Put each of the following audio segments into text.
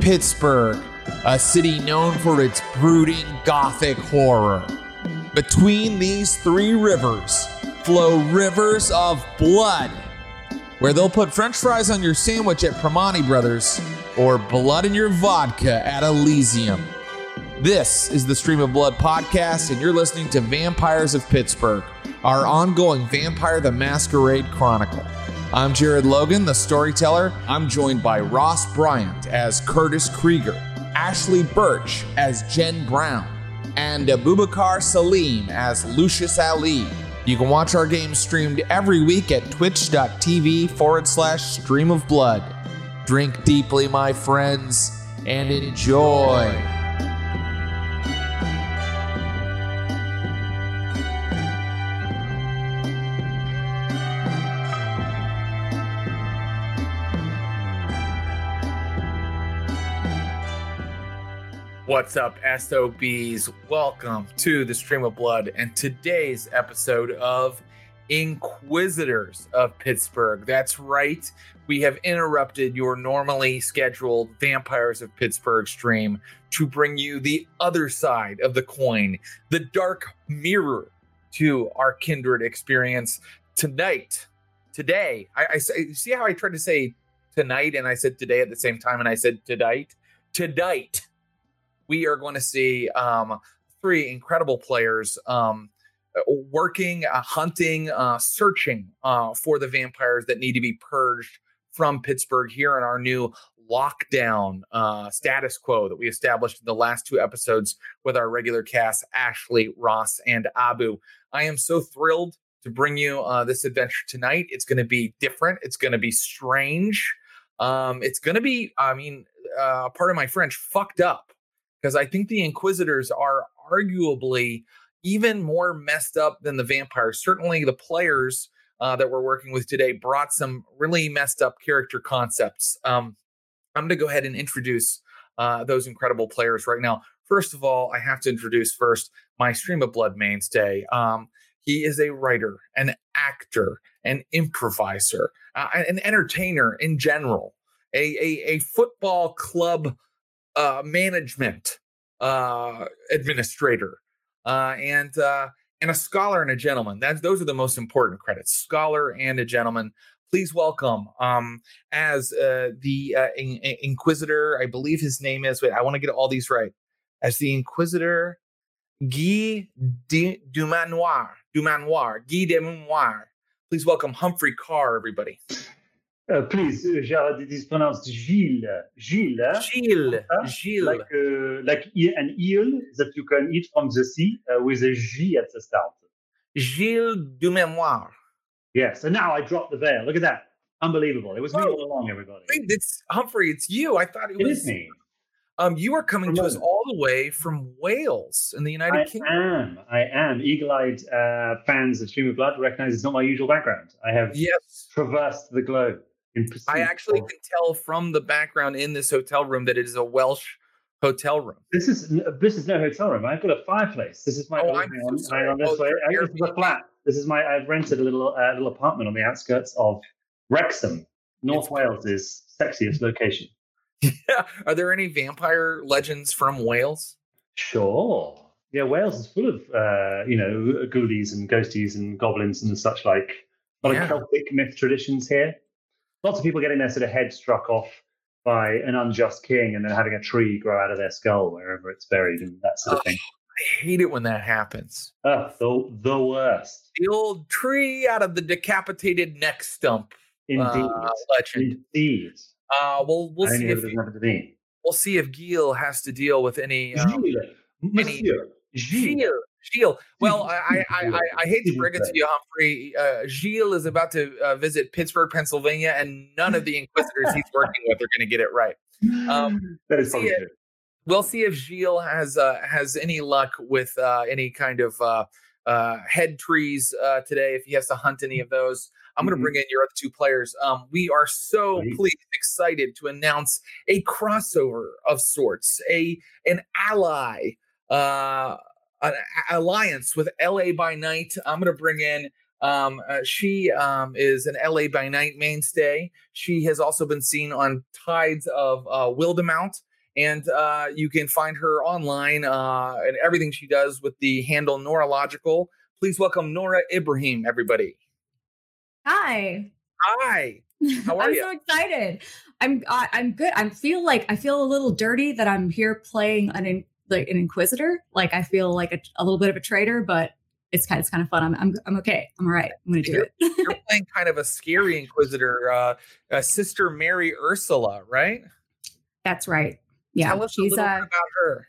Pittsburgh, a city known for its brooding gothic horror. Between these three rivers flow rivers of blood, where they'll put french fries on your sandwich at Primanti Brothers or blood in your vodka at Elysium. This is the Stream of Blood podcast, and you're listening to Vampires of Pittsburgh, our ongoing Vampire the Masquerade Chronicle. I'm Jared Logan, the storyteller. I'm joined by Ross Bryant as Curtis Krieger, Ashly Burch as Jen Brown, and Abubakar Salim as Lucius Ali. You can watch our game streamed every week at twitch.tv forward slash stream of blood. Drink deeply, my friends, and enjoy. What's up, SOBs? Welcome to the Stream of Blood and today's episode of Inquisitors of Pittsburgh. That's right, we have interrupted your normally scheduled Vampires of Pittsburgh stream to bring you the other side of the coin, the dark mirror to our kindred experience tonight. Today, I, I see how I tried to say tonight and I said today at the same time, and I said tonight. Tonight we are going to see um, three incredible players um, working, uh, hunting, uh, searching uh, for the vampires that need to be purged from Pittsburgh here in our new lockdown uh, status quo that we established in the last two episodes with our regular cast, Ashley, Ross, and Abu. I am so thrilled to bring you uh, this adventure tonight. It's going to be different. It's going to be strange. Um, it's going to be, I mean, uh, part of my French, fucked up because I think the Inquisitors are arguably even more messed up than the vampires. Certainly, the players uh, that we're working with today brought some really messed up character concepts. Um, I'm going to go ahead and introduce uh, those incredible players right now. First of all, I have to introduce first my Stream of Blood mainstay. Um, he is a writer, an actor, an improviser, uh, an entertainer in general, a, a, a football club uh, management uh, administrator, uh, and uh, and a scholar and a gentleman. That's those are the most important credits: scholar and a gentleman. Please welcome um, as uh, the uh, in- Inquisitor. I believe his name is. Wait, I want to get all these right. As the Inquisitor, Guy de, Dumanoir. Dumanoir. Guy de Dumanoir. Please welcome Humphrey Ker, everybody. Uh, please, uh, Jared, it is pronounced Gilles. Gilles. Gilles. Uh, Gilles. Like, uh, like an eel that you can eat from the sea uh, with a G at the start. Gilles du Memoir. Yes, and now I dropped the veil. Look at that. Unbelievable. It was me all along, everybody. Wait, it's Humphrey, it's you. I thought it, it was me. Um, you are coming to us all the way from Wales in the United I Kingdom. I am. I am. Eagle-eyed uh, fans of Stream of Blood recognize it's not my usual background. I have yes. traversed the globe. I actually can tell from the background in this hotel room that it is a Welsh hotel room. This is this is no hotel room. I've got a fireplace. This is my. Oh, I'm so sorry. On this, oh, way. this is a flat. This is my. I've rented a little uh, little apartment on the outskirts of Wrexham, North it's Wales' sexiest location. Yeah. Are there any vampire legends from Wales? Sure. Yeah, Wales is full of uh, you know ghoulies and ghosties and goblins and such like. A lot yeah. of Celtic myth traditions here lots of people getting their sort of head struck off by an unjust king and then having a tree grow out of their skull wherever it's buried and that sort of thing. I hate it when that happens. Oh, the, the worst. The old tree out of the decapitated neck stump. Indeed. Uh, legend. Indeed. Uh, we'll we'll see if we'll see if Gil has to deal with any um, Gilles. any Gilles. Gilles. Well, I, I, I, I, hate to bring it to you, Humphrey. Uh, Gilles is about to uh, visit Pittsburgh, Pennsylvania, and none of the Inquisitors he's working with are going to get it right. Um, that is probably We'll see if Gilles has uh, has any luck with uh, any kind of uh, uh, head trees today. If he has to hunt any of those, I'm going to mm-hmm. bring in your other two players. Um, we are so pleased, excited to announce a crossover of sorts, a an ally uh, an alliance with LA by Night. I'm going to bring in. Um, uh, she um, is an LA by Night mainstay. She has also been seen on Tides of uh, Wildemount and uh, you can find her online uh, and everything she does with the handle Noralogical. Please welcome Nora Ibrahim, everybody. Hi. Hi. How are I'm you? so excited. I'm I, I'm good. I feel like I feel a little dirty that I'm here playing an like an inquisitor. Like I feel like a, a little bit of a traitor, but it's kind of, it's kind of fun. I'm, I'm I'm okay. I'm all right. I'm gonna do You're- it. You're playing kind of a scary inquisitor, uh, uh, Sister Mary Ursula, right? That's right. Yeah, Tell us a she's little uh bit about her.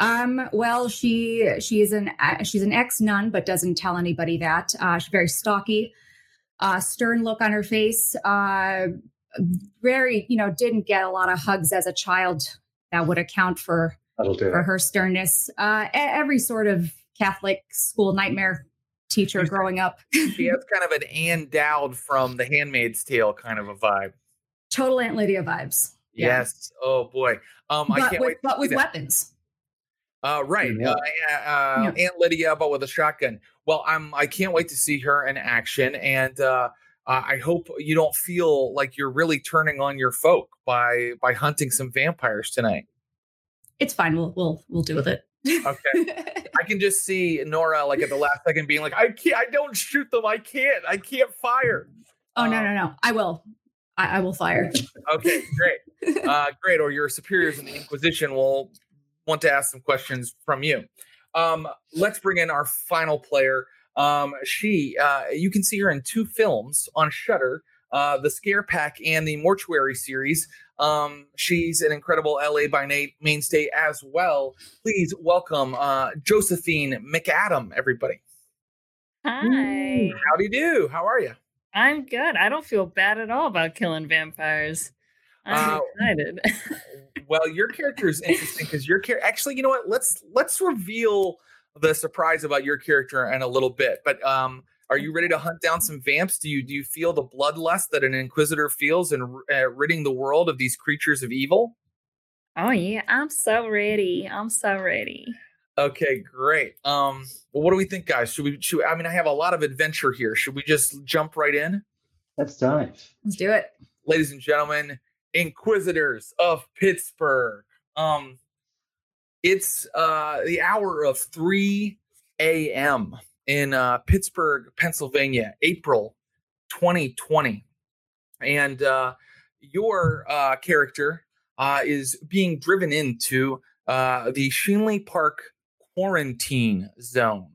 um well she she is an she's an ex nun but doesn't tell anybody that. Uh, she's very stocky, uh, stern look on her face. Uh, very you know didn't get a lot of hugs as a child. That would account for That'll do for it. her sternness. Uh, every sort of Catholic school nightmare teacher She's- growing up. She has kind of an Ann Dowd from The Handmaid's Tale kind of a vibe. Total Aunt Lydia vibes. Yeah. Yes. Oh boy. Um, I can't with, wait. to but see with that. weapons. Uh, right. Yeah. Uh, uh, Yeah. Aunt Lydia, but with a shotgun. Well, I'm. I can't wait to see her in action, and uh, uh, I hope you don't feel like you're really turning on your folk by by hunting some vampires tonight. It's fine. We'll we'll we'll deal with it. Okay. I can just see Nora like at the last second being like, I can't. I don't shoot them. I can't. I can't fire. oh no Um, no no! I will. I, I will fire. Okay, great. uh, great. Or your superiors in the Inquisition will want to ask some questions from you. Um, let's bring in our final player. Um, she, uh, you can see her in two films on Shudder, uh, the Scare Pack and the Mortuary series. Um, she's an incredible LA by night mainstay as well. Please welcome uh, Josephine McAdam, everybody. Hi. Howdy do. How are you? I'm good. I don't feel bad at all about killing vampires. I'm Uh, excited. well your character is interesting because your character actually you know what let's let's reveal the surprise about your character in a little bit but um are you ready to hunt down some vamps do you do you feel the bloodlust that an inquisitor feels in uh, ridding the world of these creatures of evil oh yeah, I'm so ready. I'm so ready. okay great um well what do we think guys should we should i mean i have a lot of adventure here should we just jump right in Let's dive. Let's do it. ladies and gentlemen, Inquisitors of Pittsburgh. Um, it's uh, the hour of 3 a.m. in uh, Pittsburgh, Pennsylvania, April 2020. And uh, your uh, character uh, is being driven into uh, the Schenley Park quarantine zone.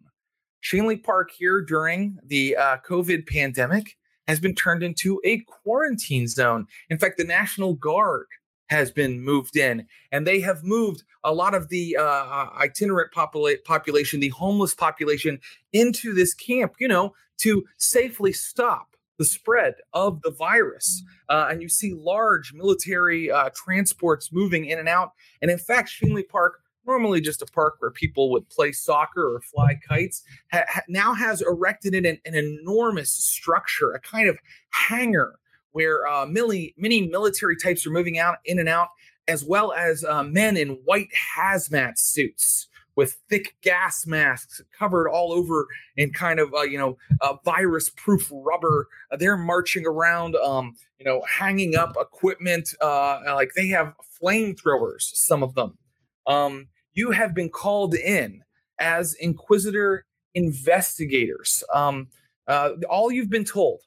Schenley Park here during the uh, COVID pandemic has been turned into a quarantine zone. In fact, the National Guard has been moved in, and they have moved a lot of the uh, itinerant popula- population, the homeless population, into this camp, you know, to safely stop the spread of the virus. Uh, and you see large military uh, transports moving in and out. And in fact, Schenley Park, normally just a park where people would play soccer or fly kites, ha- ha- now has erected in an, an enormous structure, a kind of hangar where uh, many, many military types are moving out in and out, as well as uh, men in white hazmat suits with thick gas masks covered all over in kind of uh, you know uh, virus-proof rubber. Uh, they're marching around, um, you know, hanging up equipment. Uh, like they have flamethrowers, some of them. Um, you have been called in as Inquisitor investigators. Um, uh, all you've been told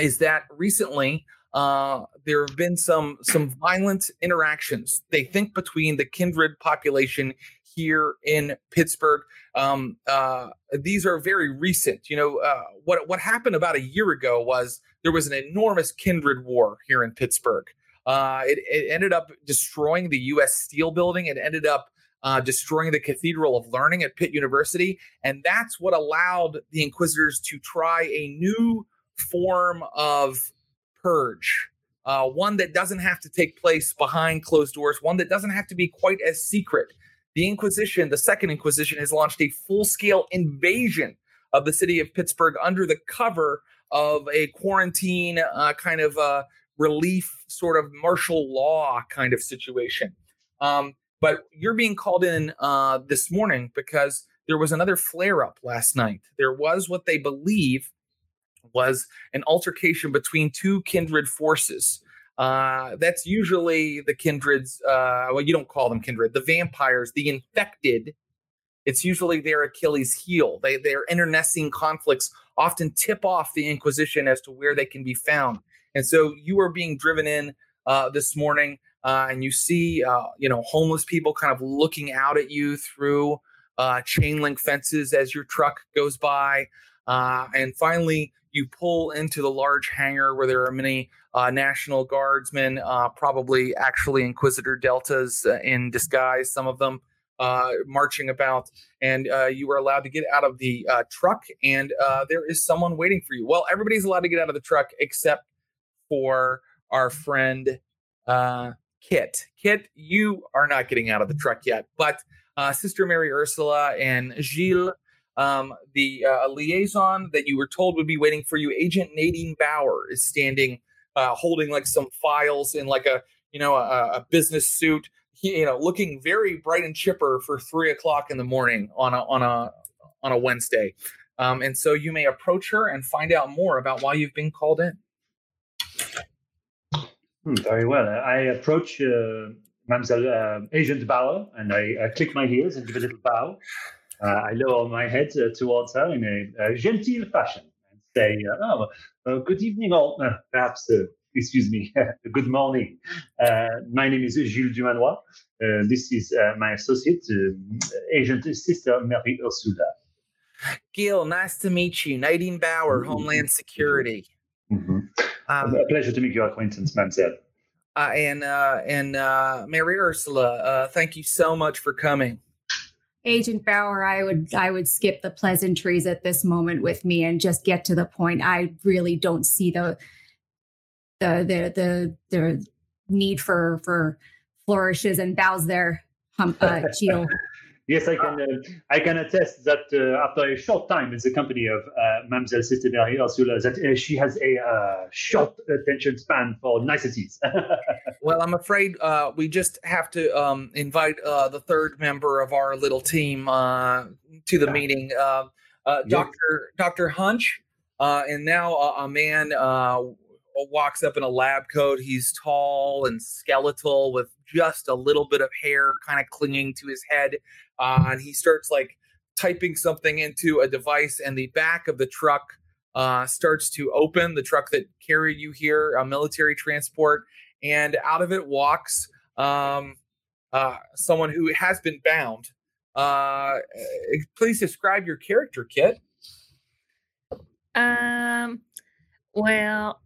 is that recently uh, there have been some some violent interactions. They think between the kindred population here in Pittsburgh. Um, uh, these are very recent. You know uh, what what happened about a year ago was there was an enormous kindred war here in Pittsburgh. Uh, it, it ended up destroying the U.S. Steel Building. It ended up uh, destroying the Cathedral of Learning at Pitt University. And that's what allowed the Inquisitors to try a new form of purge, uh, one that doesn't have to take place behind closed doors, one that doesn't have to be quite as secret. The Inquisition, the Second Inquisition, has launched a full scale invasion of the city of Pittsburgh under the cover of a quarantine uh, kind of uh, relief, sort of martial law kind of situation. Um, but you're being called in uh, this morning because there was another flare up last night. There was what they believe was an altercation between two kindred forces. Uh, that's usually the kindreds. Uh, well, you don't call them kindred. The vampires, the infected. It's usually their Achilles heel. They their internecine conflicts often tip off the Inquisition as to where they can be found. And so you are being driven in uh, this morning, uh, and you see, uh, you know, homeless people kind of looking out at you through uh, chain link fences as your truck goes by. And finally, you pull into the large hangar where there are many uh, National Guardsmen, uh, probably actually Inquisitor Deltas uh, in disguise, some of them uh, marching about. And uh, you are allowed to get out of the truck, and there is someone waiting for you. Well, everybody's allowed to get out of the truck except for our friend Kit. Kit, you are not getting out of the truck yet, but uh, Sister Mary Ursula and Gilles, um, the uh, liaison that you were told would be waiting for you, Agent Nadine Bauer, is standing uh, holding like some files in like a you know a, a business suit. He, you know, looking very bright and chipper for three o'clock in the morning on a on a on a Wednesday. Um, and so you may approach her and find out more about why you've been called in. Hmm, very well. I approach uh, Mademoiselle uh, Agent Bauer, and I, I, click my heels and give a little bow. Uh, I lower my head uh, towards her in a, genteel fashion and say, uh, "Oh, good evening, or perhaps, excuse me, good morning. my name is Gilles Dumanoir. this is my associate, Agent Sister Mary Ursula." Gil, nice to meet you. Nadine Bauer, mm-hmm. Homeland Security. Mm-hmm. Um, a pleasure to make your acquaintance, Mademoiselle. Uh, and uh, and uh, Mary Ursula, uh, thank you so much for coming. Agent Bauer, I would I would skip the pleasantries at this moment with me and just get to the point. I really don't see the the the the, the need for for flourishes and bows there, hump uh, Yes, I can. Uh, I can attest that uh, after a short time in the company of uh, Mademoiselle Sister Mary Ursula, that uh, she has a uh, short attention span for niceties. well, I'm afraid uh, we just have to um, invite the third member of our little team to the meeting, Doctor Doctor Hunch, and now a man walks up in a lab coat. He's tall and skeletal with just a little bit of hair kind of clinging to his head uh, and he starts like typing something into a device, and the back of the truck uh, starts to open. The truck that carried you here, a military transport, and out of it walks um, uh, someone who has been bound. Uh, eh, please describe your character, Kit. Um. Well,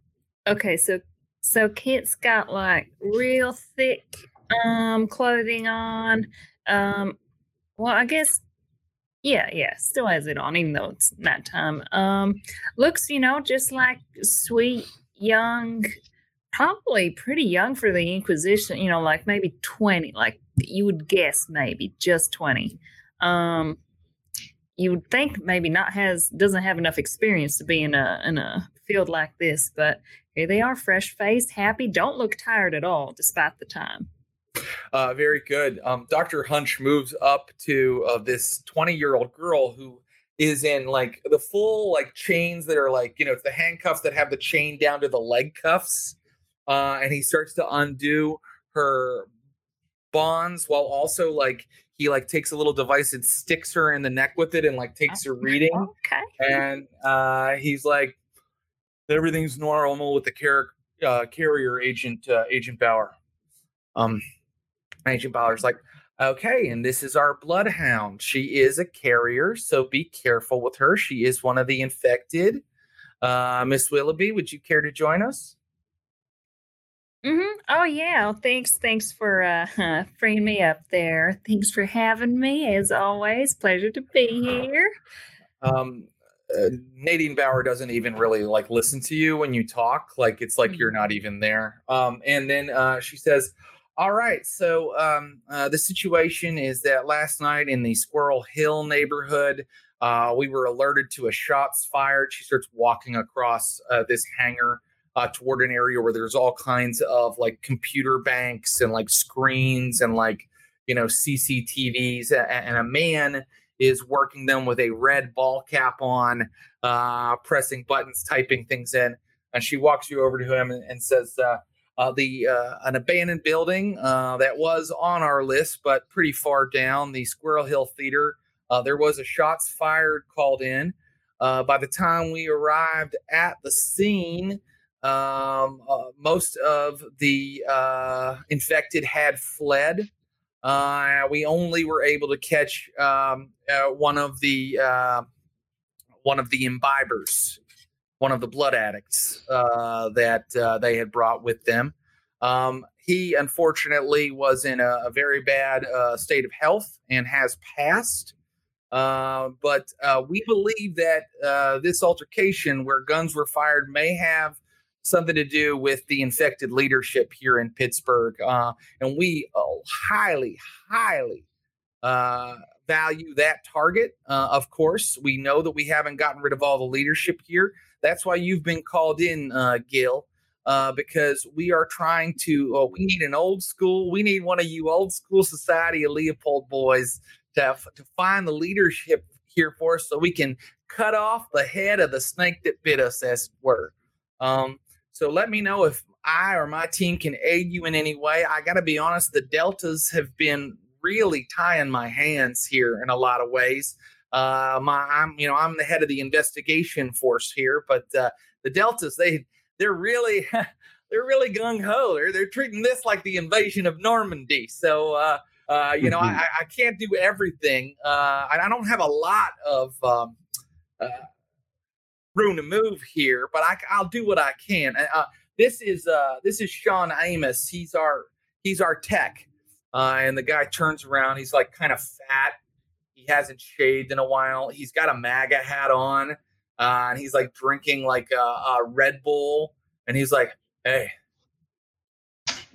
okay. So, so Kit's got like real thick um clothing on. Um, well, I guess yeah, yeah, still has it on, even though it's that time. Um, looks, you know, just like sweet, young, probably pretty young for the Inquisition, you know, like maybe 20, like you would guess maybe just 20. Um, you would think maybe not has doesn't have enough experience to be in a in a field like this, but here they are, fresh faced, happy, don't look tired at all, despite the time. Uh, very good. Um, Dr. Hunch moves up to uh, this 20 year old girl who is in like the full like chains that are like, you know, it's the handcuffs that have the chain down to the leg cuffs. Uh, and he starts to undo her bonds while also like he like takes a little device and sticks her in the neck with it and like takes her reading. Okay. And uh, he's like, everything's normal with the car- uh, carrier agent, uh, Agent Bauer. Um, Agent Bauer's like, okay, and this is our bloodhound. She is a carrier, so be careful with her. She is one of the infected. Uh, Miss Willoughby, would you care to join us? Mm-hmm. Oh yeah. Well, thanks. Thanks for uh, freeing me up there. Thanks for having me. As always, pleasure to be here. Um, uh, Nadine Bauer doesn't even really like listen to you when you talk. Like it's like mm-hmm. you're not even there. Um, and then uh, she says, all right. So um, uh, the situation is that last night in the Squirrel Hill neighborhood, uh, we were alerted to a shots fired. She starts walking across uh, this hangar uh, toward an area where there's all kinds of like computer banks and like screens and like you know CCTVs, and a man is working them with a red ball cap on, uh, pressing buttons, typing things in. And she walks you over to him and, and says, uh, uh, the uh, an abandoned building uh, that was on our list, but pretty far down. The Squirrel Hill Theater. Uh, there was a shots fired called in. By the time we arrived at the scene, um, most of the infected had fled. We only were able to catch um, one of the one of the imbibers one of the blood addicts uh, that uh, they had brought with them. Um, he unfortunately was in a, a very bad uh, state of health and has passed. Uh, but uh, we believe that uh, this altercation, where guns were fired, may have something to do with the infected leadership here in Pittsburgh. and we highly, highly value that target. Uh, of course, we know that we haven't gotten rid of all the leadership here. That's why you've been called in, uh, Gil, uh, because we are trying to. Uh, we need an old school. We need one of you old school Society of Leopold boys to to find the leadership here for us, so we can cut off the head of the snake that bit us, as it were. Um, so let me know if I or my team can aid you in any way. I got to be honest, the Deltas have been really tying my hands here in a lot of ways. Uh, my, I'm, you know, I'm the head of the investigation force here, but uh, the Deltas, they, they're really, they're really gung ho. They're, they're treating this like the invasion of Normandy. So, uh, uh, you know, mm-hmm. I, I can't do everything. Uh, I don't have a lot of um, uh, room to move here, but I, I'll do what I can. Uh, this is uh, this is Sean Amos. He's our he's our tech, uh, and the guy turns around. He's like kind of fat he hasn't shaved in a while. He's got a MAGA hat on, uh, and he's like drinking like a, a Red Bull, and he's like, "Hey."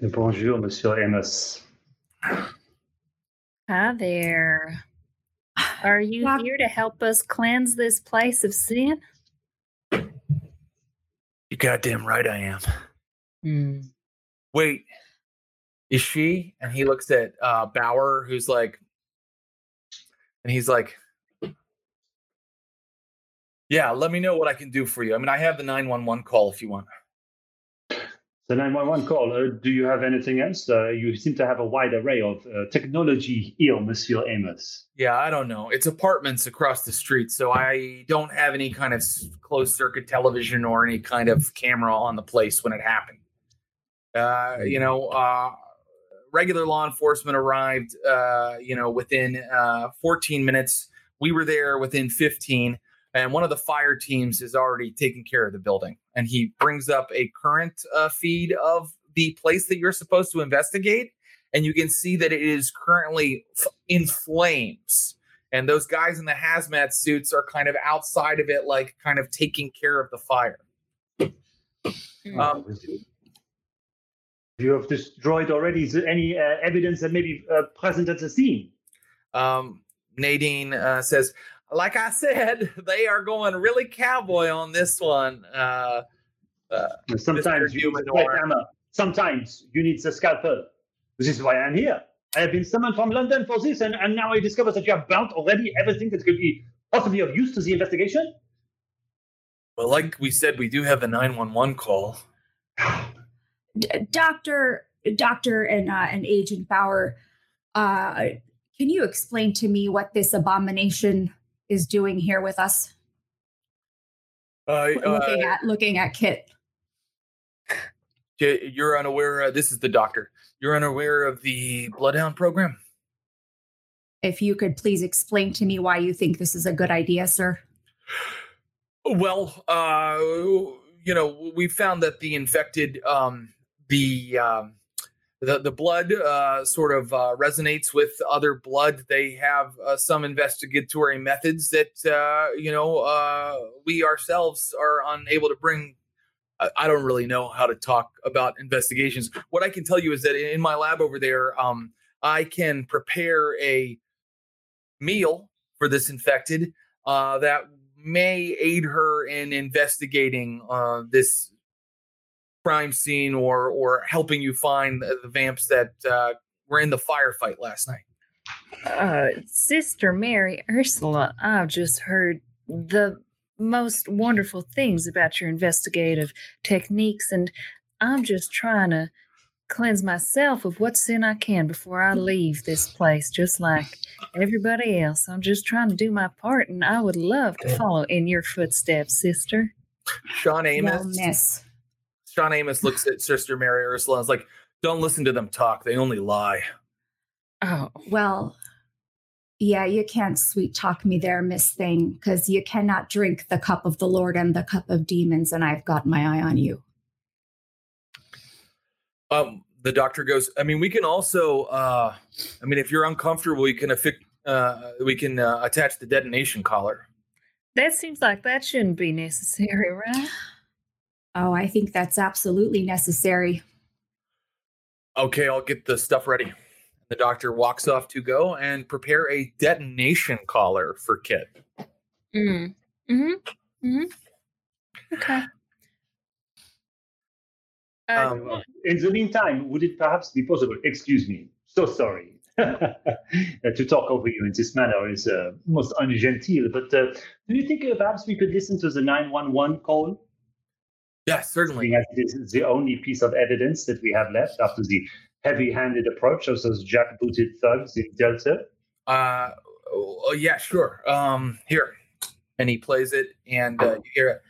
Bonjour, Monsieur Amos. Hi there. Are you here to help us cleanse this place of sin? Goddamn right I am. Hmm. Wait, is she? And he looks at uh, Bauer, who's like, and he's like, Yeah, let me know what I can do for you. I mean, I have the 911 call if you want. The 911 call. Uh, do you have anything else? Uh, you seem to have a wide array of uh, technology here, Monsieur Amos. Yeah, I don't know. It's apartments across the street, so I don't have any kind of closed circuit television or any kind of camera on the place when it happened. Uh, you know, uh, regular law enforcement arrived, uh, you know, within uh, 14 minutes. We were there within 15, and one of the fire teams is already taking care of the building. And he brings up a current uh, feed of the place that you're supposed to investigate, and you can see that it is currently f- in flames. And those guys in the hazmat suits are kind of outside of it, like kind of taking care of the fire. Hmm. Um, you have destroyed already is there any uh, evidence that may be uh, present at the scene? Um, Nadine uh, says, like I said, they are going really cowboy on this one. Uh, uh, sometimes you need hammer. Sometimes you need the scalpel. This is why I'm here. I have been summoned from London for this, and, and now I discover that you have burnt already everything that could be possibly of use to the investigation. Well, like we said, we do have the 911 call. Doctor, Doctor, and uh, and Agent Bauer, uh, can you explain to me what this abomination is doing here with us? Uh, looking at looking at Kit. You're unaware. Uh, this is the doctor. You're unaware of the Bloodhound program. If you could please explain to me why you think this is a good idea, sir. Well, uh, you know, we found that the infected um, the um, the the blood uh, sort of uh, resonates with other blood. They have uh, some investigatory methods that uh, you know uh, we ourselves are unable to bring. I, don't really know how to talk about investigations. What I can tell you is that in my lab over there, um, I can prepare a meal for this infected uh, that may aid her in investigating this crime scene or or helping you find the, the vamps that uh, were in the firefight last night? Uh, Sister Mary Ursula, I've just heard the most wonderful things about your investigative techniques, and I'm just trying to cleanse myself of what sin I can before I leave this place, just like everybody else. I'm just trying to do my part, and I would love to follow in your footsteps, sister. Sean Amos. Well, miss. Sean Amos looks at Sister Mary Ursula and is like, "Don't listen to them talk. They only lie." Oh, Well, yeah, you can't sweet talk me there, Miss Thing, because you cannot drink the cup of the Lord and the cup of demons, and I've got my eye on you. Um, the doctor goes, I mean, we can also, uh, I mean, if you're uncomfortable, we can affix, uh, we can uh, attach the detonation collar. that seems like that shouldn't be necessary, right? Oh, I think that's absolutely necessary. Okay, I'll get the stuff ready. The doctor walks off to go and prepare a detonation collar for Kit. Mm. Mm-hmm. Mm-hmm. Okay. Uh, Um, In the meantime, would it perhaps be possible? Excuse me, so sorry to talk over you in this manner is uh, most ungenteel. But uh, do you think uh, perhaps we could listen to the nine one one call? Yes, certainly. It is the only piece of evidence that we have left after the heavy-handed approach of those jackbooted thugs in Delta. Uh, oh, yeah, sure. Um, here, and he plays it, and uh, you hear it.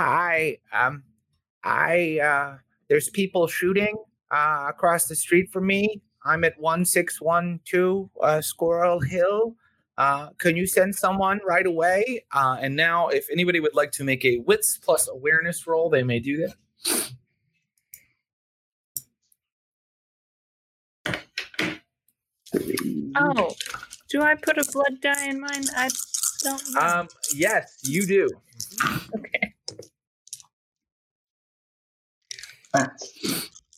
Hi, um, I uh, there's people shooting uh, across the street from me. I'm at one six one two uh, Squirrel Hill. Uh, can you send someone right away? Uh, and now, if anybody would like to make a wits plus awareness roll, they may do that. oh, do I put a blood die in mine? I don't know. Um, yes, you do. okay. That.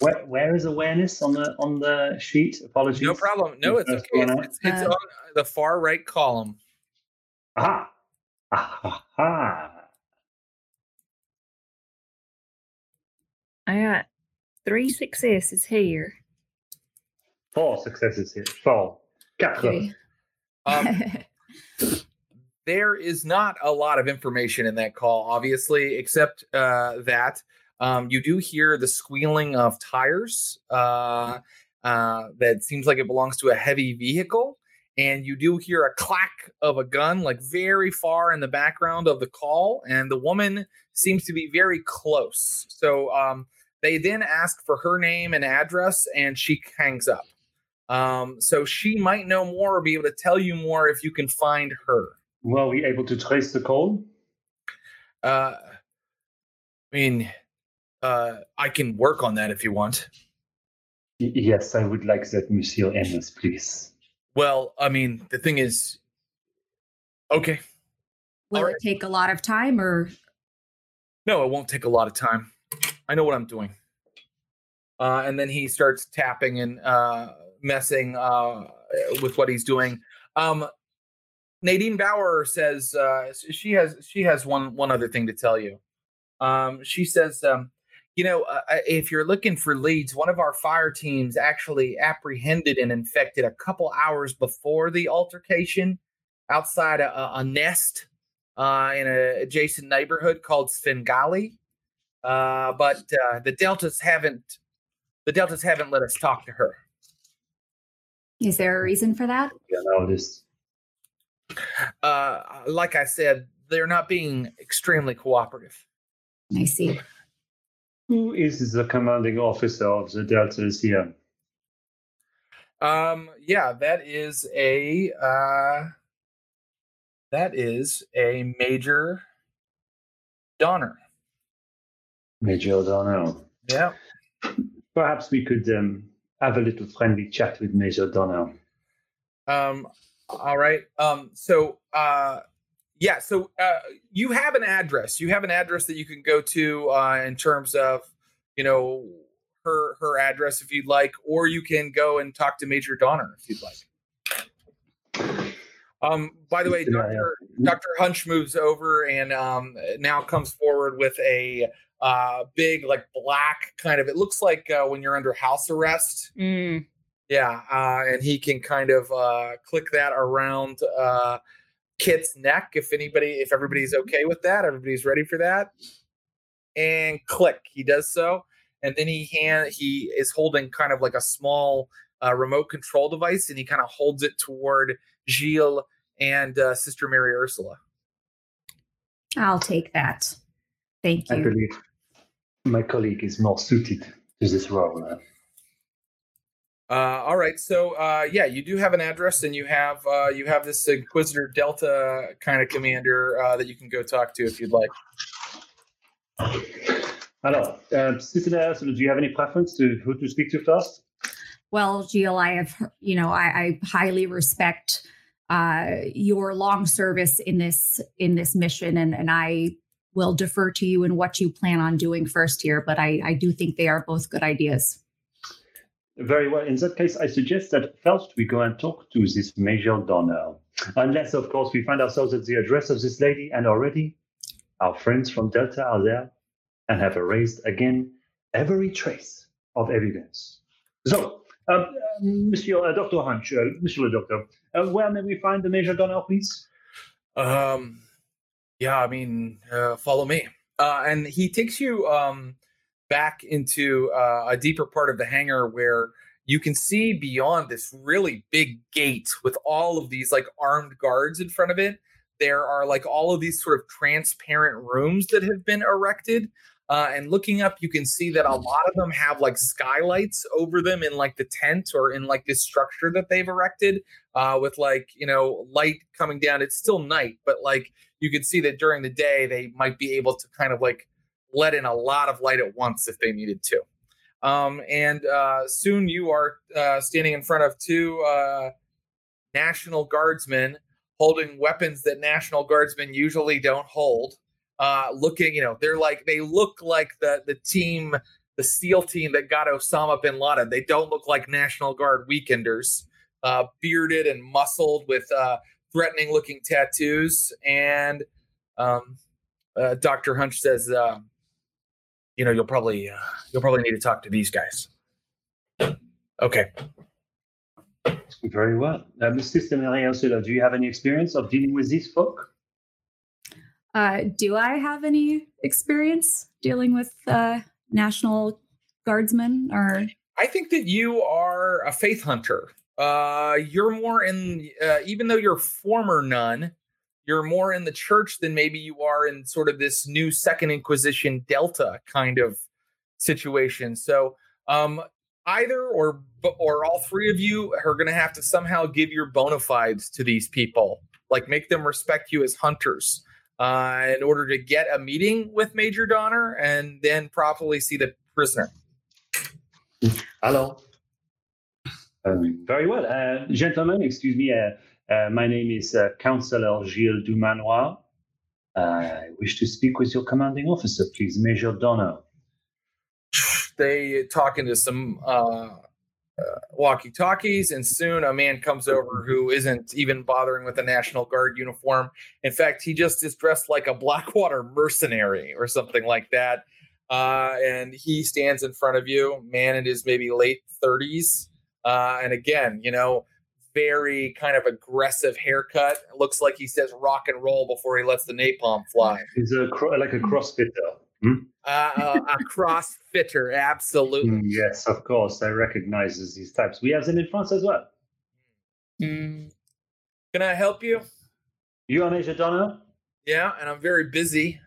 Where, where is awareness on the on the sheet? Apologies. No problem. No, it's okay. It's, it's, it's Uh, on the far right column. Aha. Aha. I got three successes here. Four successes here. Four. Quatre. Okay. Um, there is not a lot of information in that call, obviously, except uh, that um, you do hear the squealing of tires. Uh, uh, that seems like it belongs to a heavy vehicle. And you do hear a clack of a gun, like very far in the background of the call. And the woman seems to be very close. So um, they then ask for her name and address, and she hangs up. Um, so she might know more or be able to tell you more if you can find her. Were we able to trace the call? Uh, I mean, uh, I can work on that if you want. Yes, I would like that, Monsieur Amos, please. Well, I mean, the thing is, okay, Will Alright. it take a lot of time or no, it won't take a lot of time. I know what I'm doing. Uh, and then he starts tapping and uh, messing uh, with what he's doing. Um, Nadine Bauer says uh, she has she has one one other thing to tell you. Um, she says, um, you know, uh, if you're looking for leads, one of our fire teams actually apprehended and infected a couple hours before the altercation outside a, a- a nest uh, in an adjacent neighborhood called Svengali. Uh, but uh, the Deltas haven't the Deltas haven't let us talk to her. is there a reason for that? Yeah, no, this. Uh, like I said, they're not being extremely cooperative. I see. Who is the commanding officer of the Delta here? Um, yeah, that is a uh, that is a major Donner. Major O'Donnell. Yeah. Perhaps we could um, have a little friendly chat with Major O'Donnell. Um, all right. Um, so uh, yeah, so uh, you have an address. You have an address that you can go to uh, in terms of you know her her address if you'd like, or you can go and talk to Major Donner if you'd like. Um, by the way, Yeah, yeah. Doctor Doctor Hunch moves over and um, now comes forward with a uh, big like black kind of. It looks like uh, when you're under house arrest. Mm. Yeah, uh, and he can kind of uh, click that around uh, Kit's neck if anybody, if everybody's okay with that, everybody's ready for that, and click. He does so, and then he hand he is holding kind of like a small uh, remote control device, and he kind of holds it toward Gilles and uh, Sister Mary Ursula. I'll take that. Thank you. I believe my colleague is more suited to this role. uh. Uh, all right, so uh, yeah, you do have an address, and you have uh, you have this Inquisitor Delta kind of commander uh, that you can go talk to if you'd like. Alors, uh, Sister Mary Ursula, do you have any preference to who to speak to first? Well, Jill, I have, you know, I, I highly respect uh, your long service in this in this mission, and and I will defer to you and what you plan on doing first here. But I I do think they are both good ideas. Very well. In that case, I suggest that first we go and talk to this Major Donner. Unless, of course, we find ourselves at the address of this lady, and already our friends from Delta are there and have erased again every trace of evidence. So, um, uh, Monsieur uh, Dr. Hunch, uh, Monsieur le Doctor, uh, where may we find the Major Donner, please? Um, yeah, I mean, uh, follow me. Uh, and he takes you um, back into uh, a deeper part of the hangar where you can see beyond this really big gate with all of these like armed guards in front of it. There are like all of these sort of transparent rooms that have been erected. Uh, and looking up, you can see that a lot of them have like skylights over them in like the tent or in like this structure that they've erected uh, with like, you know, light coming down. It's still night, but like you can see that during the day, they might be able to kind of like let in a lot of light at once if they needed to. Um, and uh, soon you are uh, standing in front of two uh, National Guardsmen holding weapons that National Guardsmen usually don't hold. Uh, looking, you know, they're like they look like the the team, the SEAL team that got Osama bin Laden. They don't look like National Guard weekenders, uh, bearded and muscled with uh, threatening looking tattoos. And um, Doctor Hunch says, uh, you know, you'll probably uh, you'll probably need to talk to these guys. Okay. Very well. Uh, Sister Mary Ursula, do you have any experience of dealing with these folk? Uh, do I have any experience dealing with uh, National Guardsmen or? I think that you are a faith hunter. Uh, you're more in, uh, even though you're former nun, you're more in the church than maybe you are in sort of this new Second Inquisition Delta kind of situation. So, um, either or or all three of you are going to have to somehow give your bona fides to these people, like make them respect you as hunters, uh, in order to get a meeting with Major Donner and then properly see the prisoner. Hello. Um, very well. Uh, gentlemen, excuse me. Uh, uh, my name is uh, Councillor Gilles Dumanoir. Uh, I wish to speak with your commanding officer, please, Major Donner. They talking into some uh, uh, walkie talkies, and soon a man comes over who isn't even bothering with a National Guard uniform. In fact, he just is dressed like a Blackwater mercenary or something like that. Uh, and he stands in front of you, man in his maybe late 30s. Uh, and again, you know, very kind of aggressive haircut. It looks like he says rock and roll before he lets the napalm fly. He's a cro- like a crossfitter. Hmm? Uh, uh, a crossfitter, absolutely. Mm, yes, of course. I recognize these types. We have them in France as well. Can I help you? You are Major Donner? Yeah, and I'm very busy.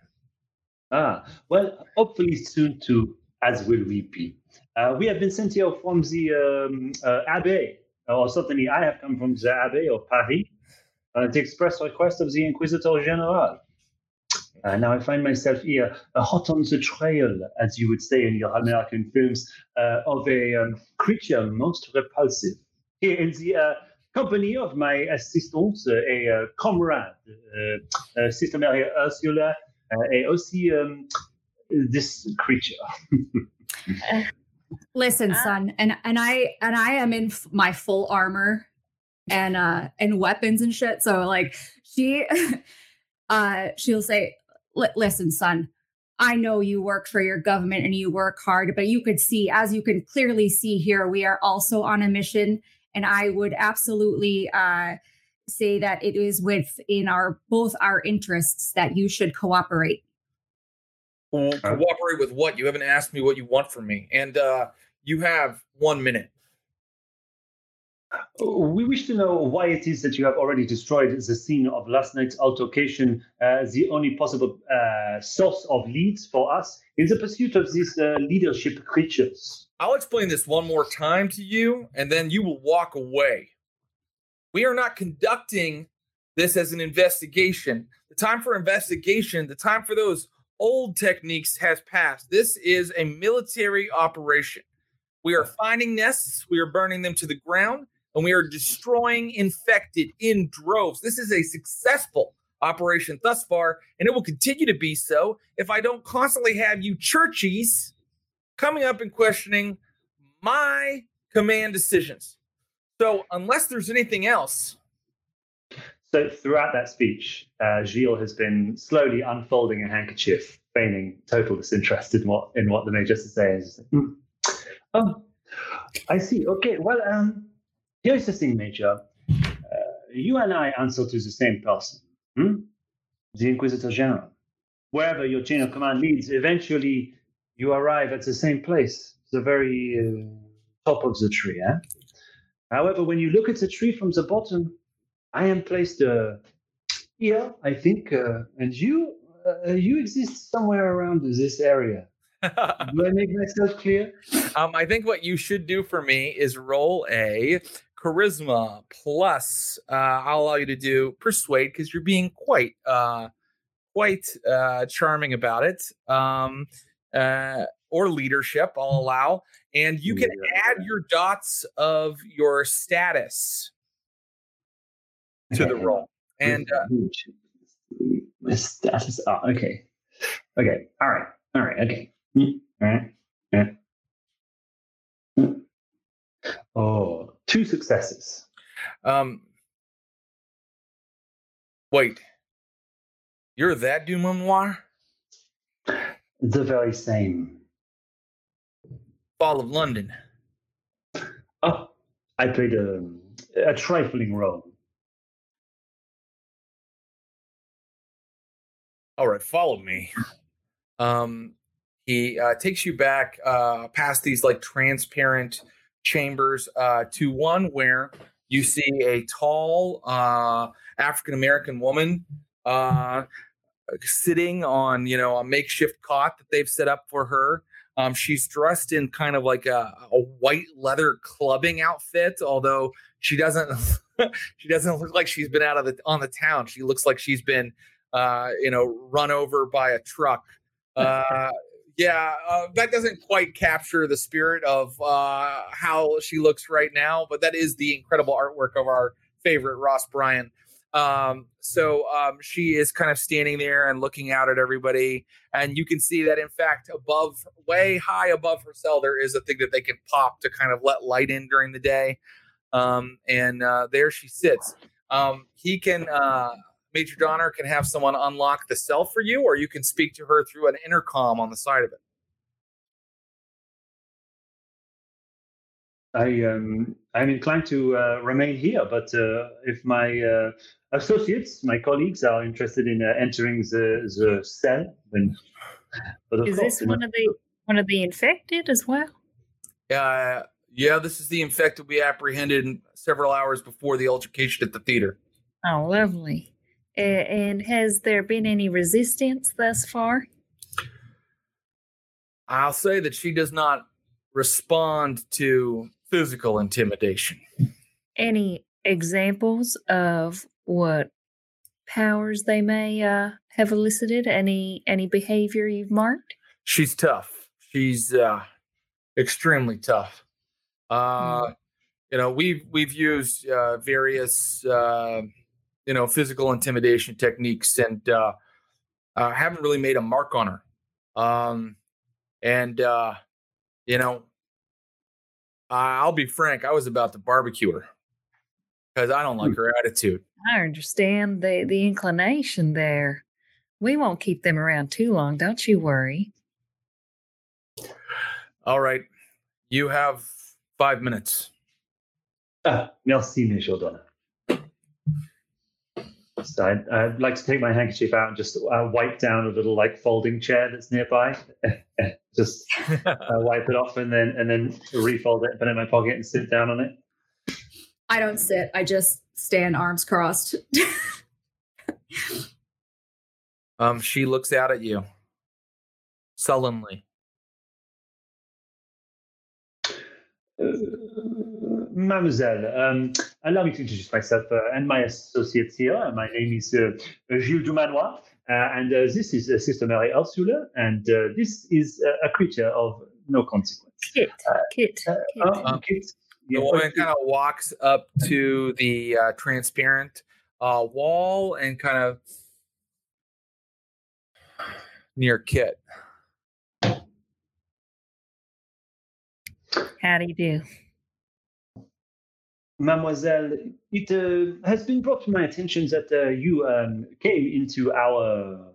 Ah, well, hopefully soon too, as will we be. Uh, we have been sent here from the um, uh, Abbey, or certainly I have come from the Abbey of Paris, at the express request of the Inquisitor General. Uh, now I find myself here, uh, hot on the trail, as you would say in your American films, uh, of a um, creature most repulsive. Here in the uh, company of my assistant, uh, a uh, comrade, Sister Mary Ursula, and also um, this creature. Listen, Ah. son, and and I and I am in f- my full armor and uh and weapons and shit. So like she uh she'll say, "Listen, son, I know you work for your government and you work hard, but you could see as you can clearly see here, we are also on a mission and I would absolutely uh say that it is within our both our interests that you should cooperate. Cooperate with what? You haven't asked me what you want from me, and uh, you have one minute. We wish to know why it is that you have already destroyed the scene of last night's altercation, uh, the only possible uh, source of leads for us in the pursuit of these uh, leadership creatures. I'll explain this one more time to you, and then you will walk away. We are not conducting this as an investigation. The time for investigation, the time for those old techniques has passed. This is a military operation. We are finding nests, we are burning them to the ground, and we are destroying infected in droves. This is a successful operation thus far, and it will continue to be so if I don't constantly have you churchies coming up and questioning my command decisions. So, unless there's anything else, so throughout that speech, uh, Gilles has been slowly unfolding a handkerchief, feigning total disinterest in what in what the major is saying. Mm. Oh, I see. Okay. Well, um, here's the thing, Major. Uh, you and I answer to the same person, hmm? the Inquisitor General. Wherever your chain of command leads, eventually you arrive at the same place, the very uh, top of the tree. Eh? However, when you look at the tree from the bottom, I am placed uh, here, I think, uh, and you uh, you exist somewhere around this area. do I make myself clear? Um, I think what you should do for me is roll a charisma plus. Uh, I'll allow you to do persuade because you're being quite uh, quite uh, charming about it. Um, uh, or leadership, I'll allow, and you can add your dots of your status to the role. And uh, status. Oh, okay. Okay. All right. All right. Okay. All right. Yeah. Mm. Oh, two successes. Um. Wait. You're that Dumanoir? The very same. Fall of London. Oh, I played a, a trifling role. All right, follow me. Um, he uh, takes you back uh, past these like transparent chambers uh, to one where you see a tall uh, African American woman uh, sitting on you know a makeshift cot that they've set up for her. Um, she's dressed in kind of like a, a white leather clubbing outfit, although she doesn't she doesn't look like she's been out of the on the town. She looks like she's been uh, you know, run over by a truck. Uh, yeah, uh, that doesn't quite capture the spirit of uh, how she looks right now, but that is the incredible artwork of our favorite Ross Bryan. Um, so um, she is kind of standing there and looking out at everybody, and you can see that in fact, above, way high above her cell, there is a thing that they can pop to kind of let light in during the day. Um, and uh, there she sits. Um, he can uh, Major Donner can have someone unlock the cell for you, or you can speak to her through an intercom on the side of it. I um, I'm inclined to uh, remain here, but uh, if my uh, associates, my colleagues, are interested in uh, entering the the cell, then is course, this one know. of the one of the infected as well? Uh, yeah, this is the infected we apprehended several hours before the altercation at the theater. Oh, lovely. And has there been any resistance thus far? I'll say that she does not respond to physical intimidation. Any examples of what powers they may uh, have elicited? Any any behavior you've marked? She's tough. She's uh, extremely tough. Uh, mm. You know, we've we've used uh, various uh, you know physical intimidation techniques and uh, uh, haven't really made a mark on her. Um, and uh, you know, I'll be frank, I was about to barbecue her because I don't like hmm. her attitude. I understand the the inclination there. We won't keep them around too long. Don't you worry. All right, you have five minutes. Ah, merci, Monsieur Donner. So I'd, I'd, like to take my handkerchief out and just uh, wipe down a little like folding chair that's nearby. just uh, wipe it off and then and then refold it, put it in my pocket, and sit down on it. I don't sit. I just stand arms crossed. um, she looks out at you sullenly. Uh, Mademoiselle, um, allow me to introduce myself uh, and my associates here. My name is uh, Gilles Dumanoir, uh, and uh, this is uh, Sister Mary Ursula, and this is a creature of no consequence. Kit, Kit, Kit. Oh, Kit. The woman kind of walks up to the transparent wall and kind of near Kit. How do you do? Mademoiselle, it uh, has been brought to my attention that uh, you um, came into our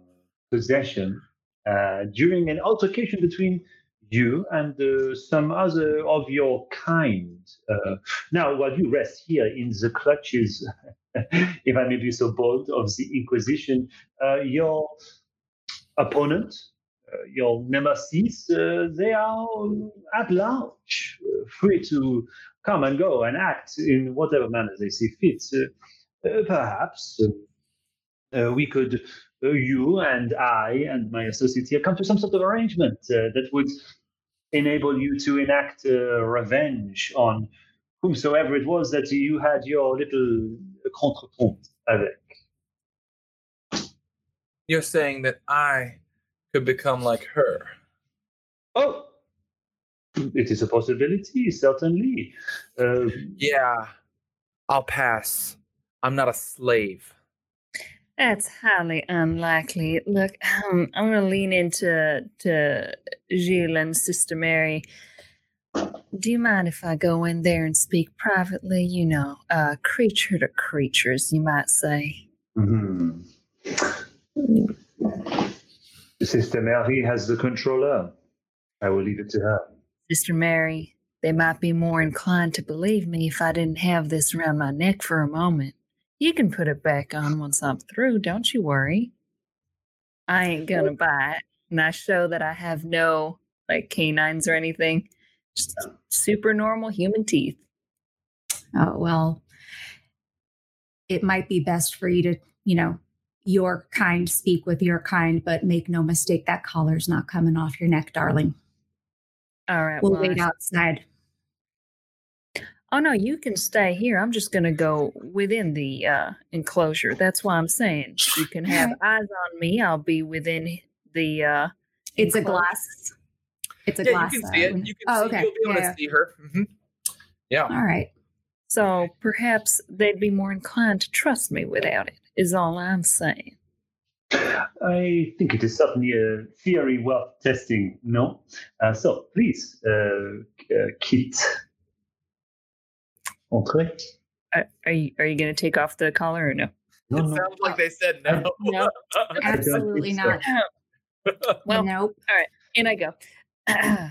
possession uh, during an altercation between you and uh, some other of your kind. Uh, now, while you rest here in the clutches, if I may be so bold, of the Inquisition, uh, your opponent, your nemesis, they are at large, free to come and go and act in whatever manner they see fit. Uh, uh, perhaps uh, we could, you and I and my associates here, come to some sort of arrangement that would enable you to enact revenge on whomsoever it was that you had your little contretemps avec. You're saying that I could become like her. Oh, it is a possibility, certainly. Uh, yeah, I'll pass. I'm not a slave. That's highly unlikely. Look, um, I'm going to lean into to Gilles and Sister Mary. Do you mind if I go in there and speak privately? You know, uh, creature to creatures, you might say. Mm-hmm. Sister Mary has the controller. I will leave it to her. Sister Mary, they might be more inclined to believe me if I didn't have this around my neck for a moment. You can put it back on once I'm through, don't you worry. I ain't gonna it. And I show that I have no like canines or anything, just super normal human teeth. Oh, well, it might be best for you to, you know, your kind speak with your kind, but make no mistake, that collar's not coming off your neck, darling. All right. We'll, wait outside. Oh no, you can stay here. I'm just going to go within the uh, enclosure. That's why I'm saying you can have eyes on me. I'll be within the. Uh, it's enclosure. a glass. It's a yeah, glass. You can see it. You can oh, see. Okay. You'll be able yeah. to see her. Mm-hmm. Yeah. All right. So perhaps they'd be more inclined to trust me without it. Is all I'm saying. I think it is certainly a theory worth testing, no? Uh, so, please, uh, uh, Kit. Entrez. Are, are you, are you going to take off the collar or no? no it no. sounds like they said no. no, absolutely not. well, nope. All right, in I go.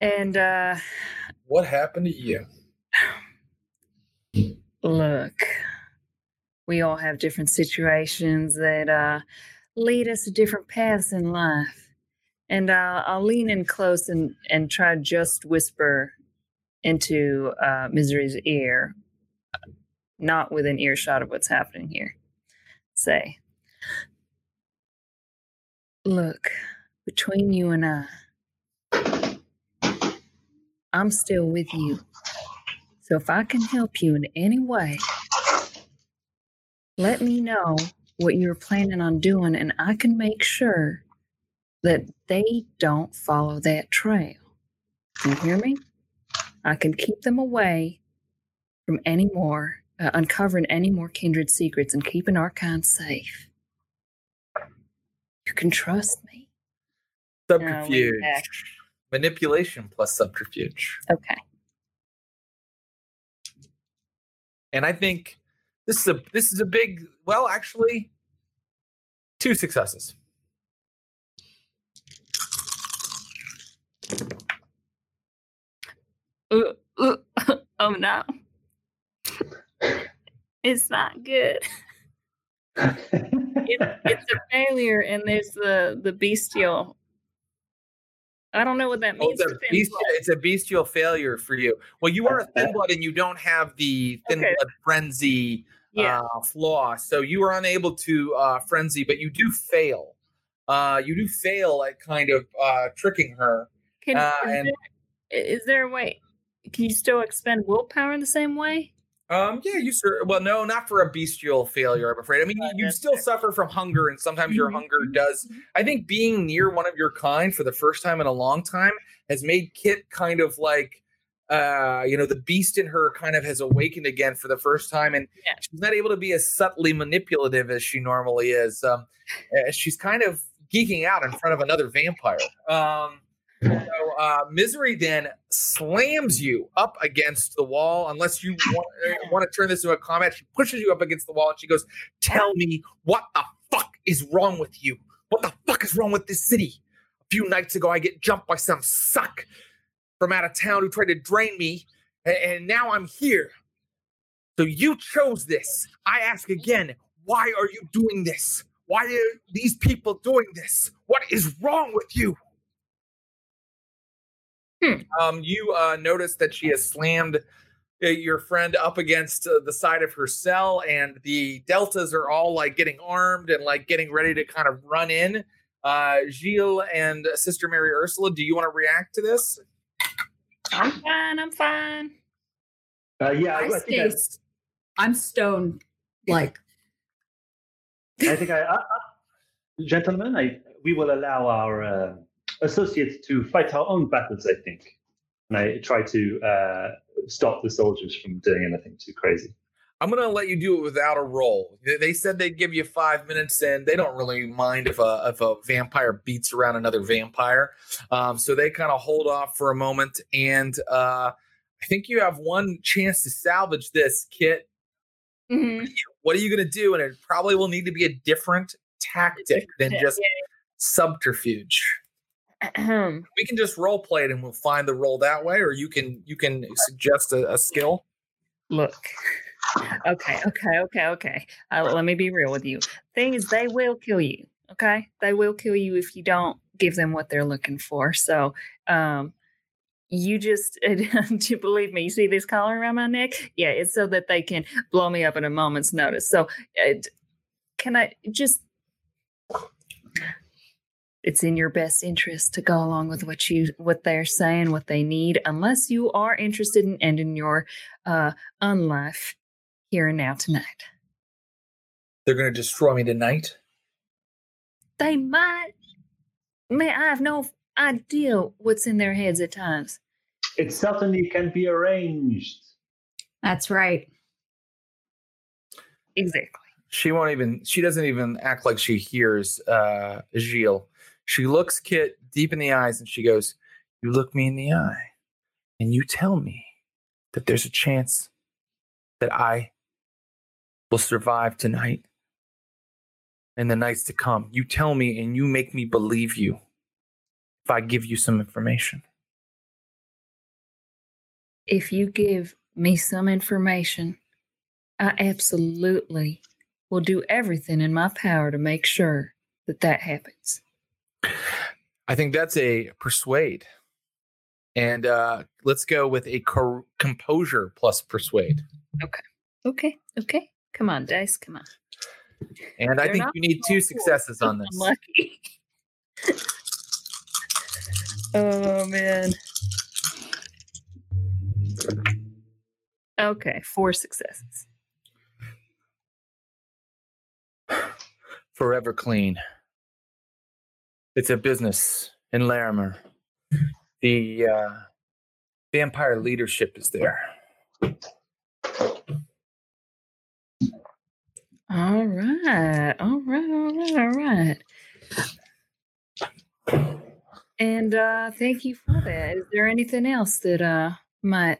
and uh what happened to you? Look, we all have different situations that uh, lead us to different paths in life. And uh, I'll lean in close and, and try just whisper into uh, Misery's ear, not within earshot of what's happening here. Say, look, between you and I, I'm still with you. So if I can help you in any way, let me know what you're planning on doing, and I can make sure that they don't follow that trail. You hear me? I can keep them away from any more, uh, uncovering any more kindred secrets and keeping our kind safe. You can trust me. Subterfuge. Manipulation plus subterfuge. Okay. And I think this is a this is a big well actually two successes. Uh, uh, oh no. it's not good. It, it's a failure, and there's the the bestial. I don't know what that Oh, means. it's, a bestial, it's a bestial failure for you. Well, you are a thin blood and you don't have the thin Okay. blood frenzy yeah. uh, flaw. So you are unable to uh, frenzy, but you do fail. Uh, you do fail at kind of uh, tricking her. Can uh, is, and- there, is there a way? Can you still expend willpower in the same way? Um, yeah, you sir. Well, no, not for a bestial failure. I'm afraid. I mean, Oh, you, you still fair. suffer from hunger, and sometimes your Mhm. hunger does. I think being near one of your kind for the first time in a long time has made Kit kind of like, uh, you know, the beast in her kind of has awakened again for the first time, and Yeah. she's not able to be as subtly manipulative as she normally is. Um, she's kind of geeking out in front of another vampire. Um, so uh, misery then slams you up against the wall. Unless you want, want to turn this into a combat, she pushes you up against the wall and she goes, "Tell me what the fuck is wrong with you? What the fuck is wrong with this city? A few nights ago, I get jumped by some suck from out of town who tried to drain me, and now I'm here. So you chose this. I ask again, why are you doing this? Why are these people doing this? What is wrong with you?" Hmm. Um, you uh, notice that she has slammed uh, your friend up against uh, the side of her cell, and the deltas are all like getting armed and like getting ready to kind of run in. Uh, Gilles and Sister Mary Ursula, do you want to react to this? I'm fine. I'm fine. Uh, yeah, I, I I think stay. I, st- I'm stone like. I think I, uh, uh, gentlemen, I we will allow our uh, associates to fight our own battles. I think, and I try to uh, stop the soldiers from doing anything too crazy. I'm gonna let you do it without a roll. They- They said they'd give you five minutes, and they don't really mind if a if a vampire beats around another vampire. Um, so they kind of hold off for a moment, and uh, I think you have one chance to salvage this, Kit. Mhm. What are you gonna do? And it probably will need to be a different tactic than just subterfuge. We can just role play it, and we'll find the role that way, or you can you can suggest a, a skill. Look. Okay, okay, okay, okay. Uh, let me be real with you. Thing is, they will kill you. Okay, they will kill you if you don't give them what they're looking for. So, um, you just you believe me? You see this collar around my neck? Yeah, it's so that they can blow me up at a moment's notice. So, d- can I just? It's in your best interest to go along with what you what they're saying, what they need, unless you are interested in ending your uh, unlife here and now tonight. They're gonna destroy me tonight. They might. Man, I have no idea what's in their heads at times. It certainly can be arranged. That's right. Exactly. she won't even she doesn't even act like she hears uh Gilles. She looks Kit deep in the eyes and she goes, You look me in the eye and you tell me that there's a chance that I will survive tonight and the nights to come. You tell me and you make me believe you if I give you some information. If you give me some information, I absolutely will do everything in my power to make sure that that happens. I think that's a persuade. And uh, let's go with a co- composure plus persuade. Okay. Okay. Okay. Come on, Dice. Come on. And I They're think you need two successes on this. Lucky. oh man. Okay, four successes. Forever clean. It's a business in Larimer. The uh, vampire leadership is there. All right, all right, all right, all right. And uh thank you for that. Is there anything else that uh might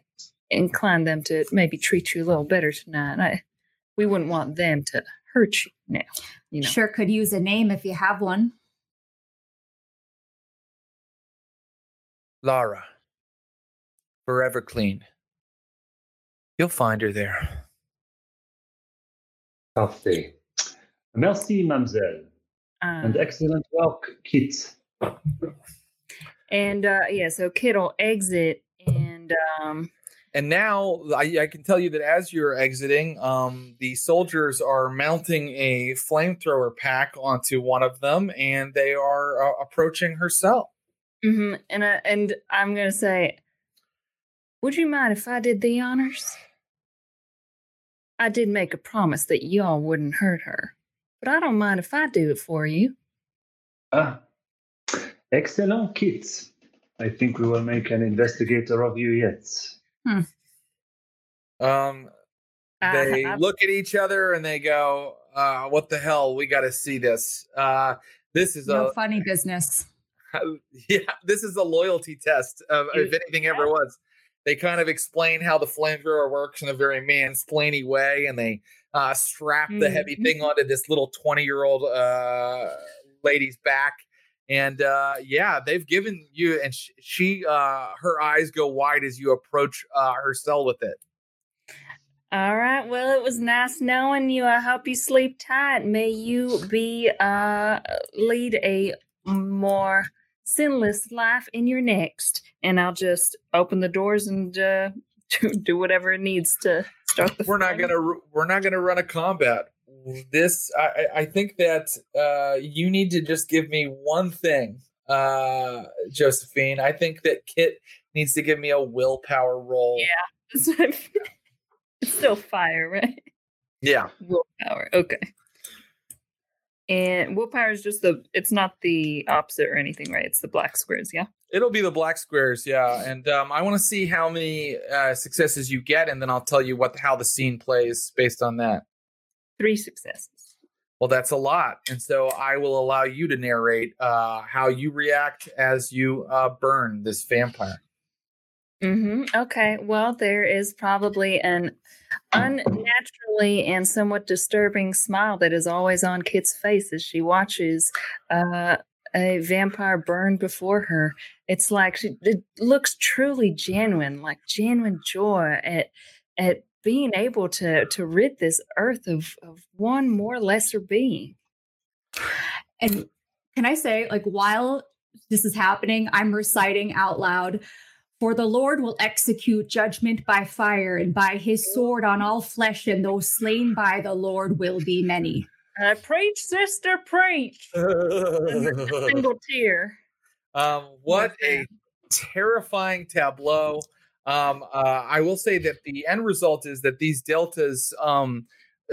incline them to maybe treat you a little better tonight? I, we wouldn't want them to hurt you now. You know. Sure could use a name if you have one. Lara. Forever clean. You'll find her there. Parfait. Merci, mademoiselle. Um, And excellent work, Kit. and uh, yeah, so Kit will exit and um, And now I, I can tell you that as you're exiting, um, the soldiers are mounting a flamethrower pack onto one of them, and they are uh, approaching herself. cell. mhm, and I, and I'm gonna say, would you mind if I did the honors? I did make a promise that y'all wouldn't hurt her, but I don't mind if I do it for you. Ah, excellent, Kit. I think we will make an investigator of you yet. Um, I- they I- look at each other and they go, uh, "What the hell? We got to see this. Uh, this is No a funny business. yeah, this is a loyalty test of if anything ever was. They kind of explain how the flamethrower works in a very mansplainy way, and they uh, strap the heavy Mhm. thing onto this little twenty-year-old uh, lady's back. And uh, yeah, they've given you, and sh- she, uh, her eyes go wide as you approach uh, her cell with it. All right. Well, it was nice knowing you. I hope you sleep tight. May you be uh lead a more sinless life in your next. And I'll just open the doors and uh do, do whatever it needs to start the. we're not gonna we're not gonna run a combat this i i I think that uh you need to just give me one thing uh josephine i think that kit needs to give me a willpower roll Yeah. it's still fire, right? yeah Willpower. Okay. And willpower is just the. It's not the opposite or anything, right? It's the black squares. Yeah. it'll be the black squares yeah and um i want to see how many uh successes you get and then i'll tell you what how the scene plays based on that Three successes. well that's a lot and so i will allow you to narrate uh how you react as you uh burn this vampire hmm Okay. Well, there is probably an unnaturally and somewhat disturbing smile that is always on Kit's face as she watches uh, a vampire burn before her. It's like she, it looks truly genuine, like genuine joy at at being able to to rid this earth of of one more lesser being. And can I say, like, while this is happening, I'm reciting out loud. For the Lord will execute judgment by fire, and by his sword on all flesh, and those slain by the Lord will be many. Uh, preach, sister, preach. Single tear. Um, what a terrifying tableau. Um, uh, I will say that the end result is that these deltas um,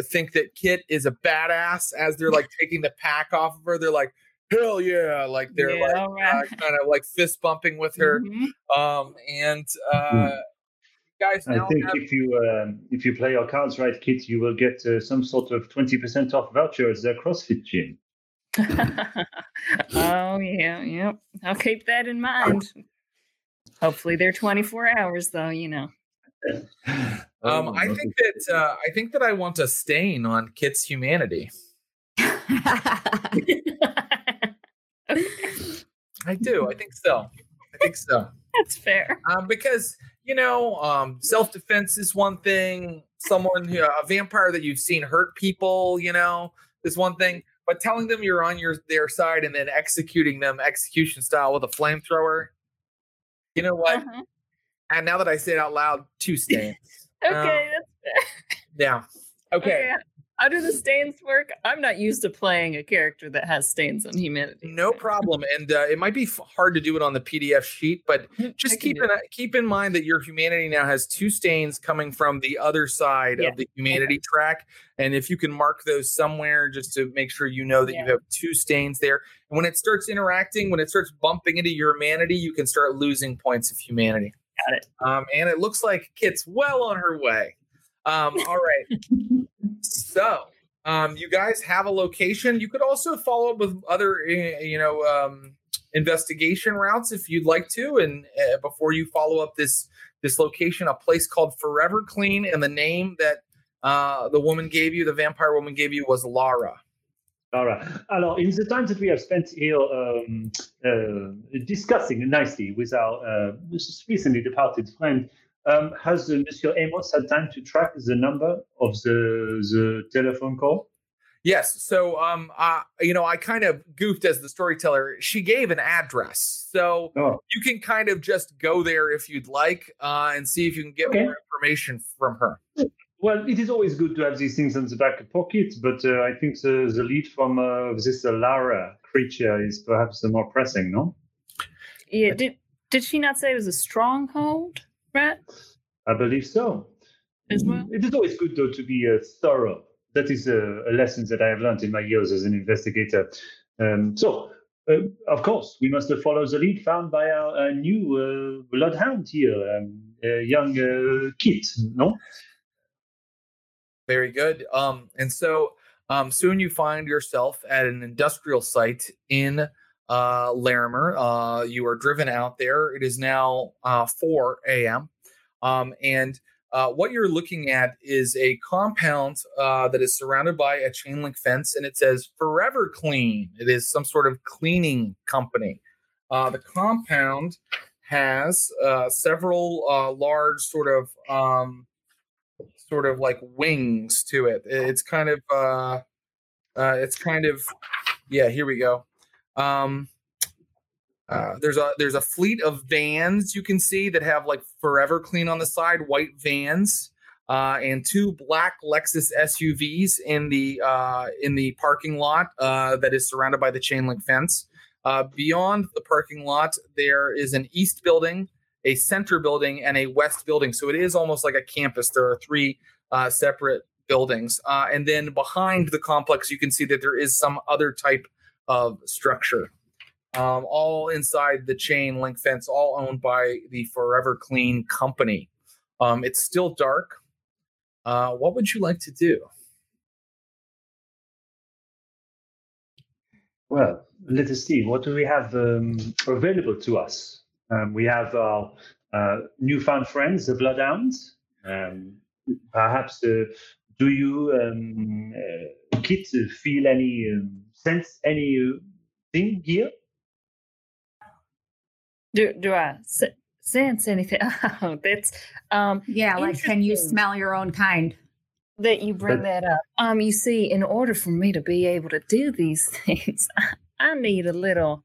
think that Kit is a badass as they're like taking the pack off of her. They're like, hell yeah. Like they're Yeah, like all right. uh, kind of like fist bumping with her. Mhm. Um, and uh, guys I think have- if you um, if you play your cards right, Kit, you will get uh, some sort of twenty percent off voucher at the CrossFit gym. oh yeah, yep. I'll keep that in mind. Hopefully they're 24 hours though, you know. um, Oh, I think that uh, I think that I want a stain on Kit's humanity. I do. I think so. I think so. That's fair. um, because you know um, self-defense is one thing someone who a vampire that you've seen hurt people you know is one thing but telling them you're on your their side and then executing them execution style with a flamethrower you know what Uh-huh. and now that i say it out loud two stains Okay, Um, that's fair. yeah okay, How do the stains work? I'm not used to playing a character that has stains on humanity. no problem and uh, it might be f- hard to do it on the pdf sheet but just keep in keep in mind that your humanity now has two stains coming from the other side Yeah. of the humanity track and if you can mark those somewhere just to make sure you know that you have two stains there and when it starts interacting when it starts bumping into your humanity you can start losing points of humanity Got it. um, and it looks like kit's well on her way um, all right. So um, you guys have a location. You could also follow up with other uh, you know um, investigation routes if you'd like to and uh, before you follow up this this location a place called forever clean and the name that uh, the woman gave you the vampire woman gave you was lara. Right. Alors, in the time that we have spent here um, uh, discussing nicely with our uh, recently departed friend, Um, has uh, Monsieur Amos had time to track the number of the the telephone call? Yes. So, um, uh, you know, I kind of goofed as the storyteller. She gave an address, so Oh, you can kind of just go there if you'd like, uh, and see if you can get Okay. more information from her. well, it is always good to have these things in the back pocket, but uh, I think the, the lead from uh, this uh, Lara creature is perhaps the more pressing, no? Yeah, did did she not say it was a stronghold? Right? I believe so. As well? Mm, It is always good, though, to be uh, thorough. That is a, a lesson that I have learned in my years as an investigator. Um, so, uh, of course, we must uh, follow the lead found by our uh, new uh, bloodhound here, um, uh, young uh, Kit, no? Very good. Um, and so um, soon you find yourself at an industrial site in uh, Larimer. Uh, you are driven out there. It is now uh, 4 a.m. Um, and uh, what you're looking at is a compound uh, that is surrounded by a chain link fence, and it says Forever Clean. It is some sort of cleaning company. Uh, the compound has uh, several uh, large, sort of, um, sort of like wings to it. It's kind of, uh, it's kind of, yeah. Here we go. Um, uh, there's a there's a fleet of vans you can see that have like Forever Clean on the side, white vans, uh, and two black Lexus SUVs in the uh, in the parking lot uh, that is surrounded by the chain link fence. Uh, beyond the parking lot, there is an east building, a center building, and a west building. So it is almost like a campus. There are three uh, separate buildings, and then behind the complex, you can see that there is some other type of structure um, all inside the chain link fence, all owned by the Forever Clean company. Um, it's still dark. Uh, what would you like to do? Well, let us see. What do we have um, available to us? Um, we have our uh, newfound friends, the Bloodhounds. Um, perhaps, uh, do you, um, uh, Kit, feel any um, sense anything here? Do do I s- sense anything? Oh, that's um Yeah, like can you smell your own kind? that you bring But- that up. Um, you see, in order for me to be able to do these things, I, I need a little,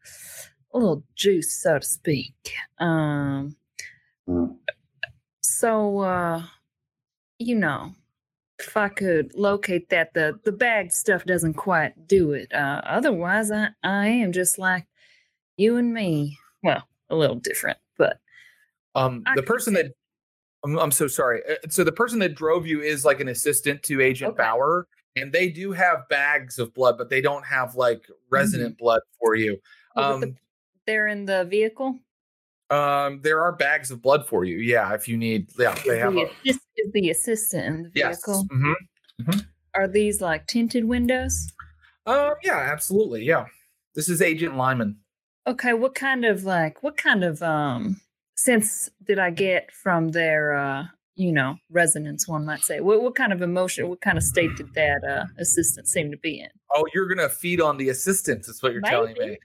a little juice, so to speak. Um, Mm. so uh, you know, if I could locate that, the the bagged stuff doesn't quite do it. Uh, otherwise, I I am just like you and me. Well, a little different, but Um, I the person that I'm, I'm so sorry. Uh, So the person that drove you is like an assistant to Agent Okay. Bauer, and they do have bags of blood, but they don't have like resident blood for you. But the- Um, they're in the vehicle. Um, there are bags of blood for you. Yeah, if you need. Yeah, Is they have. the, A, assist- is the assistant in the yes. vehicle? mhm. Are these like tinted windows? Um, yeah, absolutely. Yeah. This is Agent Lyman. Okay, what kind of like what kind of um sense did I get from their uh you know resonance one might say? What what kind of emotion, what kind of state did that uh assistant seem to be in? Oh, you're gonna feed on the assistants, is what you're telling me.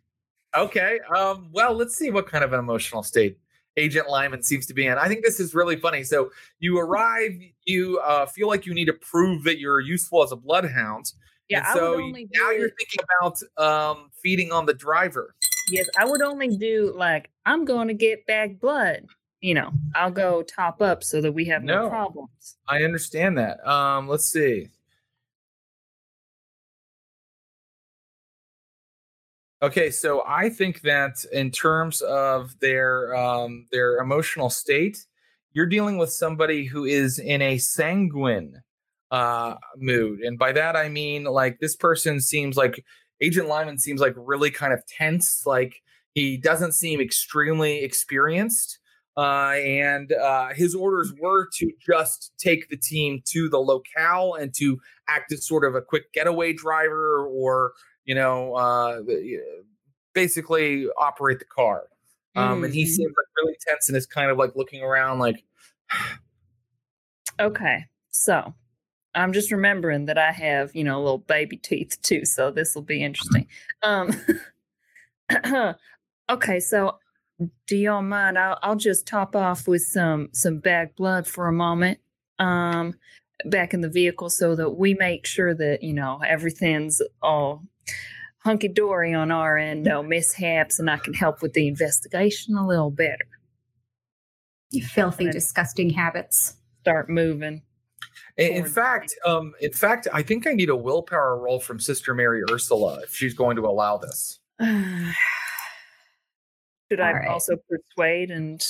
Okay. Um, well, let's see what kind of an emotional state Agent Lyman seems to be in. I think this is really funny. So you arrive, you uh, feel like you need to prove that you're useful as a bloodhound. Yeah, and I so would you- only now you're thinking about um, feeding on the driver. yes, I would only do like I'm going to get back blood. You know, I'll go top up so that we have no, No. problems. I understand that. Um, let's see. Okay, so I think that in terms of their um, their emotional state, you're dealing with somebody who is in a sanguine uh, mood, and by that I mean like this person seems like Agent Lyman seems like really kind of tense, like he doesn't seem extremely experienced uh, and uh, his orders were to just take the team to the locale and to act as sort of a quick getaway driver or you know uh, basically operate the car um, and he Mhm. seems like really tense and is kind of like looking around like Okay, so I'm just remembering that I have, you know, little baby teeth too, so this will be interesting. Um, okay, so do y'all mind? I'll, I'll just top off with some some bag blood for a moment. Um, back in the vehicle so that we make sure that you know everything's all hunky dory on our end, no mishaps, and I can help with the investigation a little better. You filthy, disgusting habits. Start moving. In, in fact, um, in fact, I think I need a willpower roll from Sister Mary Ursula if she's going to allow this. Should I right. also persuade and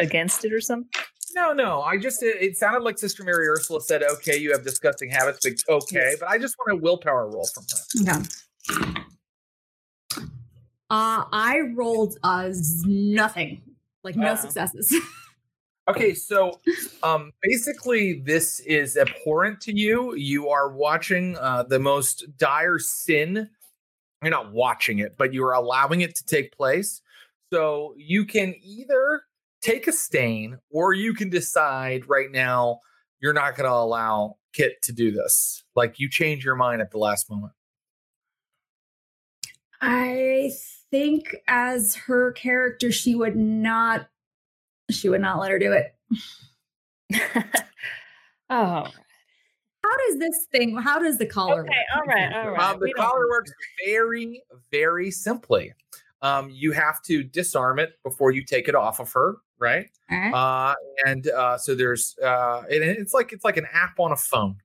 against it or something? No, no. I just it, it, sounded like Sister Mary Ursula said, "Okay, you have disgusting habits, but okay." Yes. But I just want a willpower roll from her. Yeah. Uh, I rolled uh nothing, like no uh, successes. okay, so um, basically, this is abhorrent to you. You are watching uh, the most dire sin. You're not watching it, but you are allowing it to take place. So you can either take a stain, or you can decide right now you're not going to allow Kit to do this. Like you change your mind at the last moment. I think as her character, she would not. She would not let her do it. oh. How does this thing? How does the collar? Okay, work? all right, all right. Um, the collar works very, very simply. Um, you have to disarm it before you take it off of her right? right. Uh, and uh, so there's uh, and it's like it's like an app on a phone.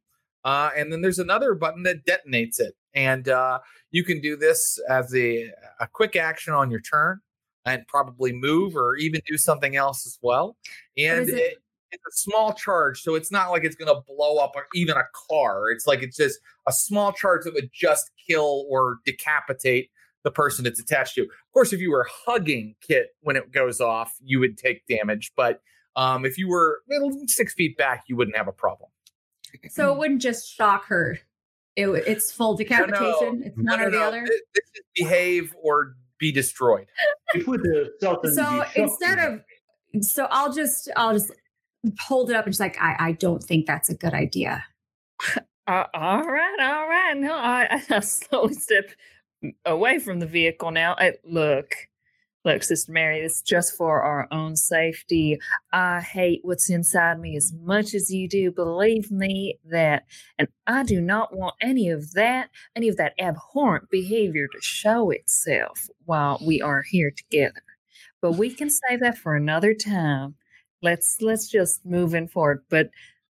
Uh, and then there's another button that detonates it, and uh, you can do this as a a quick action on your turn, and probably move or even do something else as well. And it? It, it's a small charge, so it's not like it's going to blow up or even a car. It's like it's just a small charge that would just kill or decapitate the person it's attached to. Of course, if you were hugging Kit when it goes off, you would take damage. But um, if you were six feet back, you wouldn't have a problem. So it wouldn't just shock her. It, it's full decapitation. No, no, it's one no, or the other. This, this is behave or be destroyed. so instead of, so I'll just, I'll just hold it up and just like, I, I don't think that's a good idea. Uh, all right, all right. No, I, I slowly step away from the vehicle now. I, look, look, Sister Mary, it's just for our own safety. I hate what's inside me as much as you do. Believe me that, and I do not want any of that, any of that abhorrent behavior to show itself while we are here together. But we can save that for another time. Let's let's just move in forward. But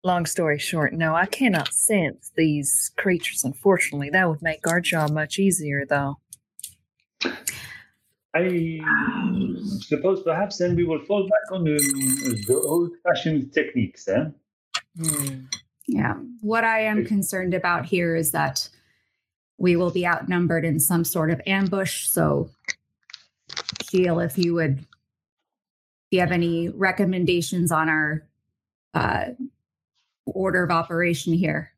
long story short, no, I cannot sense these creatures, unfortunately. That would make our job much easier, though. I suppose perhaps then we will fall back on the, the old fashioned techniques. Eh? Hmm. Yeah. What I am concerned about here is that we will be outnumbered in some sort of ambush. So, Gilles, if you would, if you have any recommendations on our uh, order of operation here?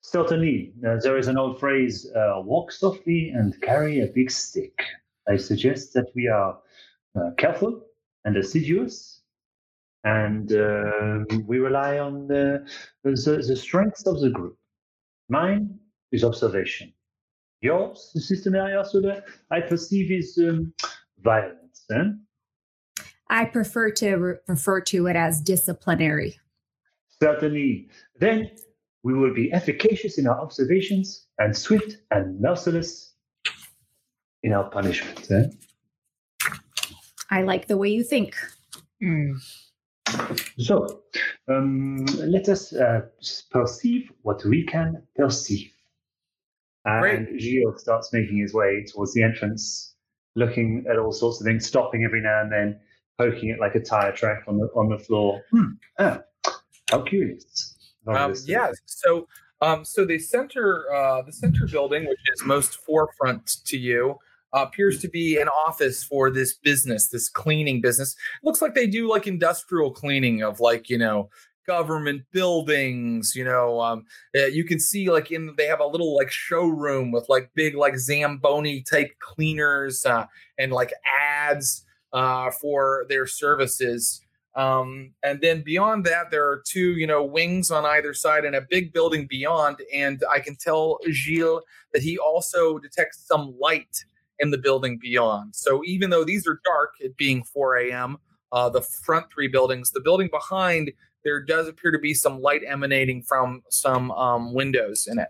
Certainly. Uh, there is an old phrase uh, walk softly and carry a big stick. I suggest that we are uh, careful and assiduous, and uh, we rely on the, the, the strengths of the group. Mine is observation. Yours, the Sister Mary Ursula, I perceive is um, violence. Eh? I prefer to re- refer to it as disciplinary. Certainly. Then we will be efficacious in our observations and swift and merciless in our punishment. Eh? I like the way you think. Mm. So, um, let us uh, perceive what we can perceive. And Gilles starts making his way towards the entrance, looking at all sorts of things, stopping every now and then, poking it like a tire track on the on the floor. Hmm. Ah, how curious. Um, yeah. So, um, so the center, uh, the center building, which is most forefront to you, appears to be an office for this business, this cleaning business. looks like they do like industrial cleaning of like you know government buildings. You know, um, uh, you can see like in they have a little like showroom with like big like zamboni type cleaners uh, and like ads uh, for their services. Um, and then beyond that, there are two, you know, wings on either side and a big building beyond. And I can tell Gilles that he also detects some light and the building beyond. So even though these are dark, it being 4 a.m., uh, the front three buildings, the building behind, there does appear to be some light emanating from some um, windows in it.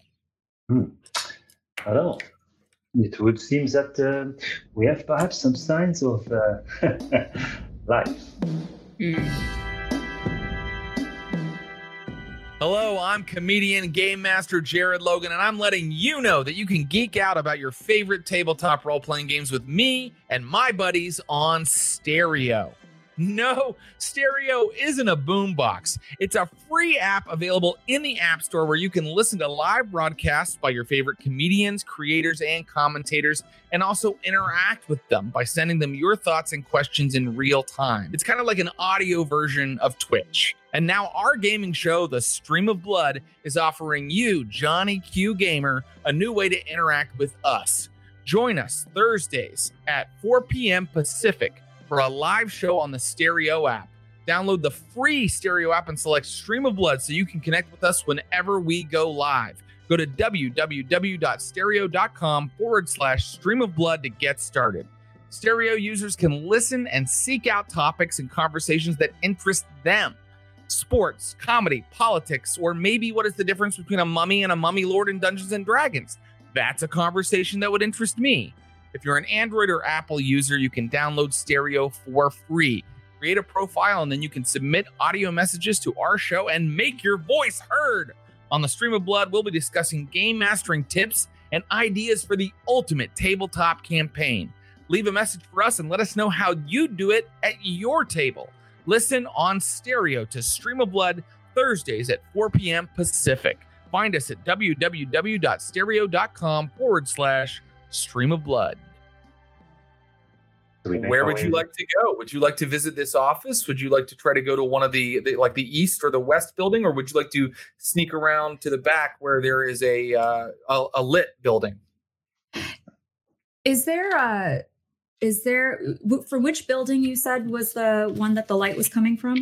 Hmm. Alors, it would seem that uh, we have perhaps some signs of uh, life. Mm. Hello, I'm comedian game master Jared Logan, and I'm letting you know that you can geek out about your favorite tabletop role playing games with me and my buddies on stereo. No, Stereo isn't a boombox. It's a free app available in the App Store where you can listen to live broadcasts by your favorite comedians, creators, and commentators, and also interact with them by sending them your thoughts and questions in real time. It's kind of like an audio version of Twitch. And now our gaming show, The Stream of Blood, is offering you, Johnny Q Gamer, a new way to interact with us. Join us Thursdays at 4 p.m. Pacific for a live show on the Stereo app. Download the free Stereo app and select Stream of Blood so you can connect with us whenever we go live. Go to www.stereo.com forward slash stream of blood to get started. Stereo users can listen and seek out topics and conversations that interest them sports, comedy, politics, or maybe what is the difference between a mummy and a mummy lord in Dungeons and Dragons? That's a conversation that would interest me. If you're an Android or Apple user, you can download Stereo for free. Create a profile and then you can submit audio messages to our show and make your voice heard. On the Stream of Blood, we'll be discussing game mastering tips and ideas for the ultimate tabletop campaign. Leave a message for us and let us know how you do it at your table. Listen on stereo to Stream of Blood Thursdays at 4 p.m. Pacific. Find us at www.stereo.com forward slash stream of blood. Where would you like to go? Would you like to visit this office? Would you like to try to go to one of the, the like the east or the west building, or would you like to sneak around to the back where there is a uh, a, a lit building? Is there a is there from which building you said was the one that the light was coming from?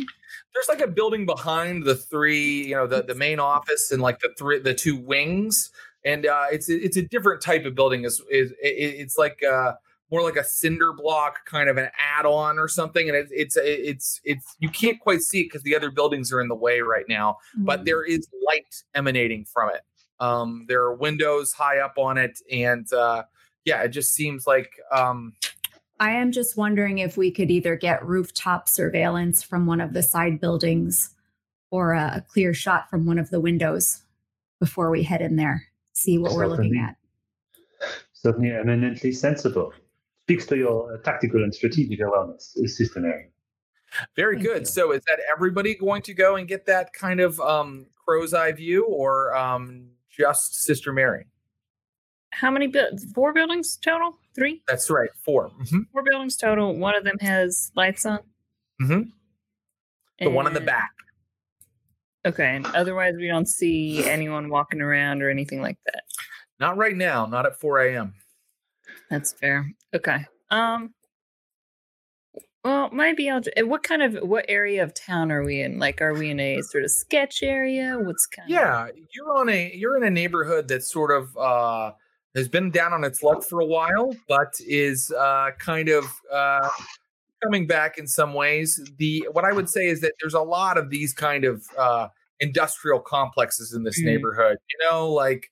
There's like a building behind the three, you know, the the main office and like the three the two wings, and uh, it's it's a different type of building. Is is it's like uh, more like a cinder block kind of an add-on or something, and it, it's it's it's you can't quite see it because the other buildings are in the way right now, mm-hmm. but there is light emanating from it. Um, there are windows high up on it, and uh, yeah, it just seems like um, I am just wondering if we could either get rooftop surveillance from one of the side buildings or a, a clear shot from one of the windows before we head in there, see what certainly, we're looking at. Certainly eminently sensible. Speaks to your uh, tactical and strategic awareness, Sister Mary. Very Thank good. You. So, is that everybody going to go and get that kind of um, crow's eye view, or um, just Sister Mary? How many? Bu- four buildings total? Three? That's right. 4 mm-hmm. Four buildings total. One of them has lights on. Mm-hmm. The and, one in the back. Okay. And otherwise, we don't see anyone walking around or anything like that. Not right now. Not at 4 a.m. That's fair. Okay. Um. Well, maybe I'll. What kind of what area of town are we in? Like, are we in a sort of sketch area? What's kind? Yeah, of... you're on a you're in a neighborhood that's sort of uh has been down on its luck for a while, but is uh, kind of uh, coming back in some ways. The what I would say is that there's a lot of these kind of uh, industrial complexes in this mm-hmm. neighborhood. You know, like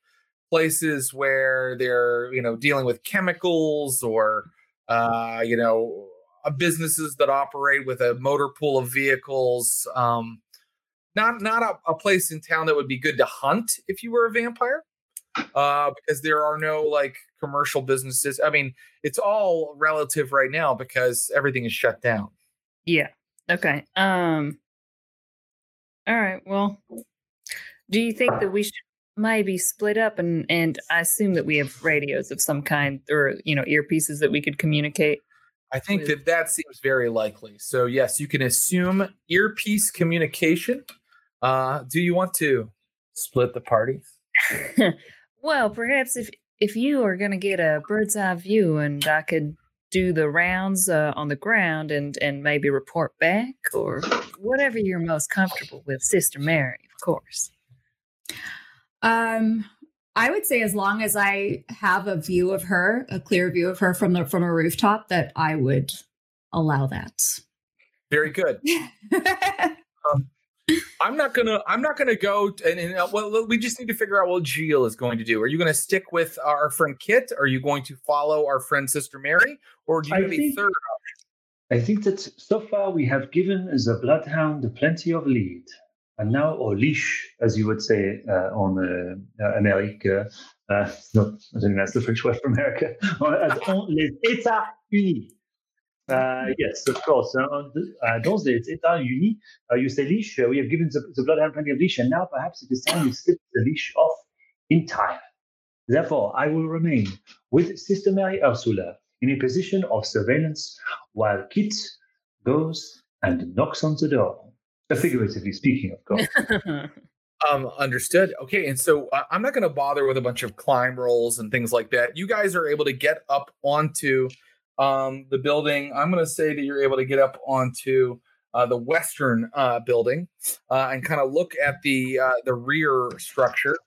places where they're you know dealing with chemicals or uh, you know uh, businesses that operate with a motor pool of vehicles. Um, not not a, a place in town that would be good to hunt if you were a vampire uh, because there are no like commercial businesses. I mean, it's all relative right now because everything is shut down. Yeah. Okay. Um. All right. Well, do you think that we should maybe split up and and I assume that we have radios of some kind or you know earpieces that we could communicate? I think with? that that seems very likely. So yes, you can assume earpiece communication. Uh, do you want to split the party? Well, perhaps if if you are going to get a bird's eye view, and I could do the rounds uh, on the ground and and maybe report back, or whatever you're most comfortable with, Sister Mary, of course. Um. I would say as long as I have a view of her, a clear view of her from the from a rooftop, that I would allow that. Very good. um, I'm not gonna. I'm not gonna go. And, and uh, well, we just need to figure out what Gilles is going to do. Are you going to stick with our friend Kit? Are you going to follow our friend Sister Mary, or do you have a third option? I think that so far we have given the Bloodhound plenty of lead and now or leash, as you would say uh, on uh, uh, America. Uh, not, I think that's the French word for America. les États Unis. Uh, yes, of course. Uh, uh, those days, États Unis, uh, you say leash. Uh, we have given the, the bloodhound plenty of leash, and now perhaps it is time we slip the leash off entire. Therefore, I will remain with Sister Mary Ursula in a position of surveillance while Kit goes and knocks on the door figuratively speaking, of course. um, understood. Okay, and so uh, I'm not going to bother with a bunch of climb rolls and things like that. You guys are able to get up onto um, the building. I'm going to say that you're able to get up onto uh, the western uh, building uh, and kind of look at the uh, the rear structure.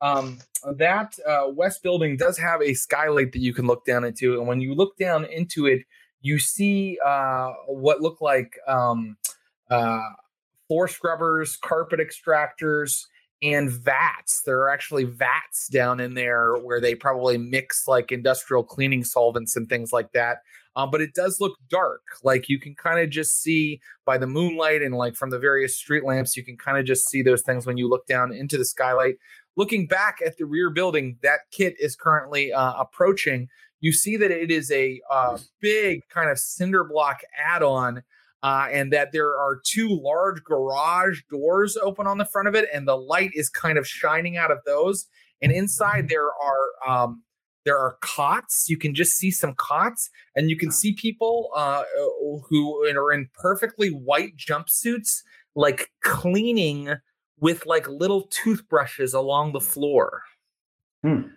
Um, that uh, west building does have a skylight that you can look down into, and when you look down into it, you see uh, what look like um, floor scrubbers, carpet extractors, and vats. There are actually vats down in there where they probably mix like industrial cleaning solvents and things like that. Um, but it does look dark. Like you can kind of just see by the moonlight and like from the various street lamps, you can kind of just see those things when you look down into the skylight. Looking back at the rear building, that kit is currently uh, approaching. You see that it is a uh, big kind of cinder block add on uh, and that there are two large garage doors open on the front of it, and the light is kind of shining out of those. And inside there are um, there are cots. You can just see some cots, and you can see people uh, who are in perfectly white jumpsuits, like cleaning with like little toothbrushes along the floor. Hmm.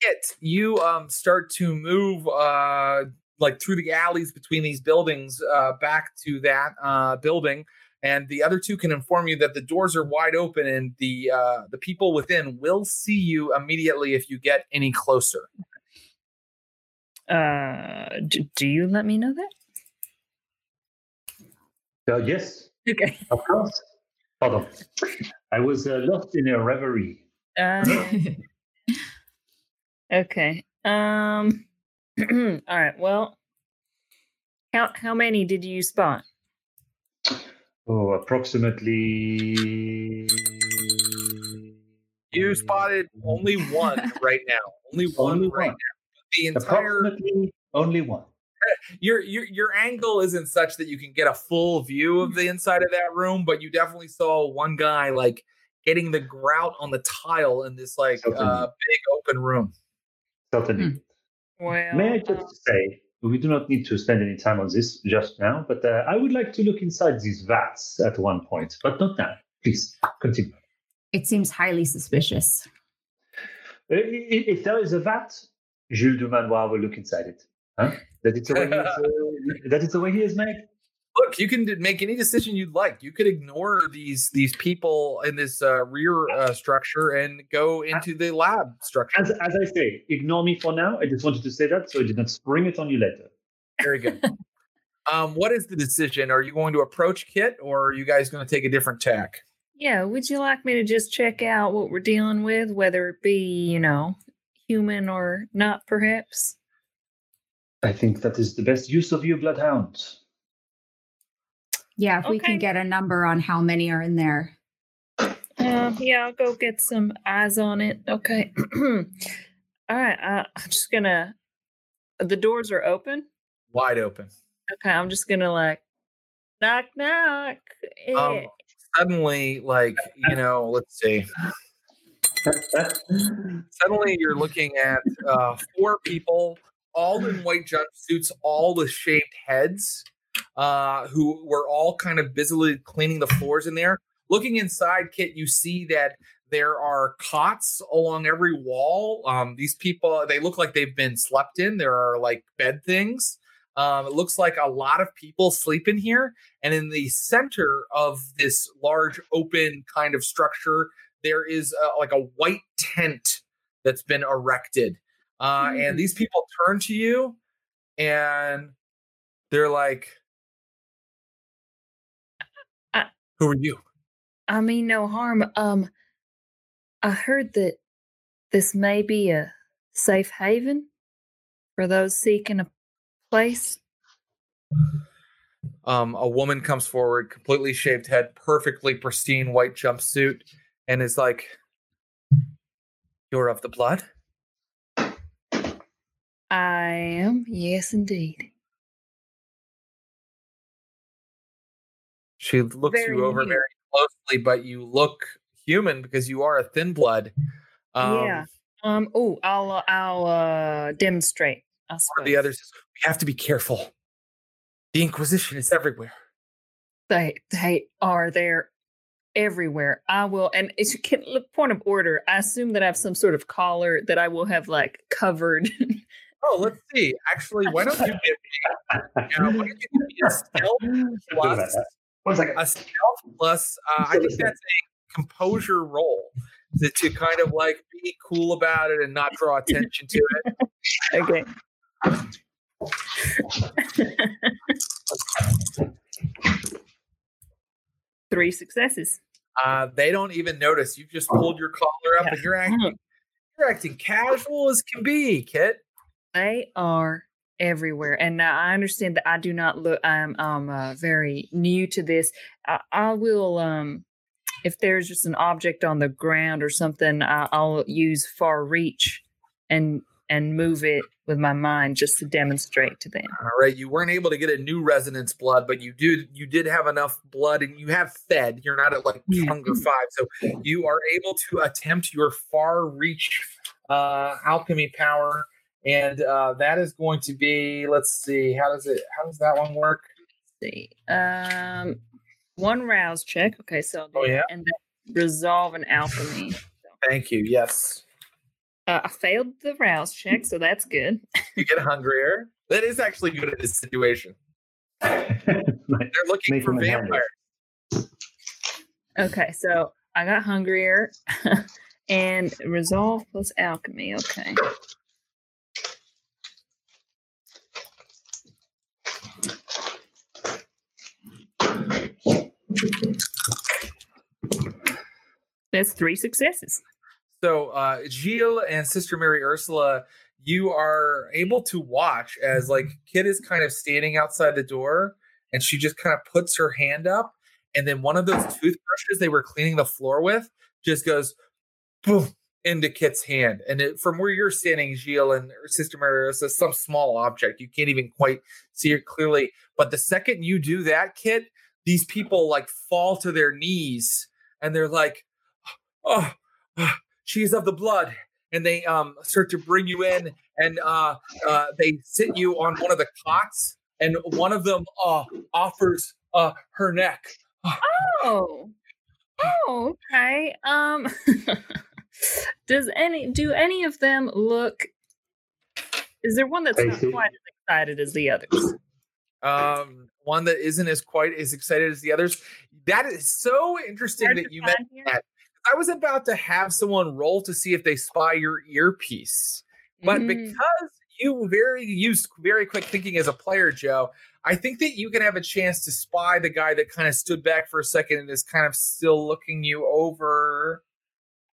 It, you um, start to move uh, like through the alleys between these buildings uh, back to that uh, building and the other two can inform you that the doors are wide open and the uh, the people within will see you immediately if you get any closer. Uh do, do you let me know that? Uh, yes. Okay. Of course. Pardon. i was uh, lost in a reverie. Uh, okay. Um All right. Well, how how many did you spot? Oh, approximately. You spotted only one right now. Only one only right one. now. The entire approximately only one. Your your your angle isn't such that you can get a full view of the inside of that room, but you definitely saw one guy like getting the grout on the tile in this like uh, big open room. Certainly. Well, May I just uh say, we do not need to spend any time on this just now, but uh, I would like to look inside these vats at one point, but not now. Please continue. It seems highly suspicious. Uh, if there is a vat, Jules Dumanoir will look inside it. Huh? That it's the way he is, uh, that it's the way he is made look, you can make any decision you'd like. You could ignore these these people in this uh, rear uh, structure and go into the lab structure. As, as I say, ignore me for now. I just wanted to say that so I did not spring it on you later. Very good. um, what is the decision? Are you going to approach Kit, or are you guys going to take a different tack? Yeah, would you like me to just check out what we're dealing with, whether it be you know human or not, perhaps? I think that is the best use of your bloodhound. Yeah, if okay. we can get a number on how many are in there. Uh, yeah, I'll go get some eyes on it. Okay. All right. Uh, I'm just gonna. The doors are open. Wide open. Okay, I'm just gonna like knock knock. Um, eh. suddenly, like you know, let's see. suddenly, you're looking at uh, four people, all in white jumpsuits, all with shaved heads uh, who were all kind of busily cleaning the floors in there. Looking inside, Kit, you see that there are cots along every wall. Um, these people, they look like they've been slept in. There are like bed things. Um, it looks like a lot of people sleep in here. And in the center of this large open kind of structure, there is a, like a white tent that's been erected. Uh, Mm. And these people turn to you and they're like, Who are you? I mean no harm. Um, I heard that this may be a safe haven for those seeking a place. Um, a woman comes forward, completely shaved head, perfectly pristine white jumpsuit, and is like, You're of the blood? I am, yes, indeed. She looks Very you over neat. very closely, but you look human because you are a thin blood. Um, yeah. Um. Oh, I'll uh, I'll uh demonstrate. I One of the others says, We have to be careful. The Inquisition is everywhere. They they are there everywhere. I will, and it's a kid- look, point of order. I assume that I have some sort of collar that I will have like covered. Oh, let's see. Actually, why don't you give me, uh, why don't you give me a stealth plus One second. a stealth plus uh, I think that's a composure roll to, to kind of like be cool about it and not draw attention to it. okay. Three successes. Uh, they don't even notice. You've just pulled your collar up and you're acting you're acting casual as can be, Kit. They are everywhere, and now I understand that I do not look. I'm um uh, very new to this. I, I will um if there's just an object on the ground or something, I, I'll use far reach and and move it with my mind just to demonstrate to them. All right, you weren't able to get a new resonance blood, but you do you did have enough blood and you have fed. You're not at like hunger five, so you are able to attempt your far reach uh, alchemy power, and uh, that is going to be. Let's see, how does it? How does that one work? Let's see. Um, one rouse check. Okay, so I'll do Oh, yeah? and then resolve an alchemy. Thank you. Yes, Uh, I failed the rouse check, so that's good. you get hungrier. That is actually good in this situation. Right. They're looking Make for them inhabit. vampires. Okay, so I got hungrier and resolve plus alchemy. Okay. That's three successes. So, uh, Gilles and Sister Mary Ursula, you are able to watch as like Kit is kind of standing outside the door, and she just kind of puts her hand up, and then one of those toothbrushes they were cleaning the floor with just goes boom into Kit's hand, and it, from where you're standing, Gilles and Sister Mary Ursula, some small object. You can't even quite see it clearly, but the second you do that, Kit, these people like fall to their knees, and they're like, oh. she's of the blood and they um start to bring you in and uh uh they sit you on one of the cots and one of them uh offers uh her neck Oh. Oh, okay. Um does any do any of them look is there one that's not quite as excited as the others? Um one that isn't as quite as excited as the others that is so interesting Hard that you mentioned here? that i was about to have someone roll to see if they spy your earpiece But Mm, because you very used very quick thinking as a player, Joe, I think that you can have a chance to spy the guy that kind of stood back for a second and is kind of still looking you over.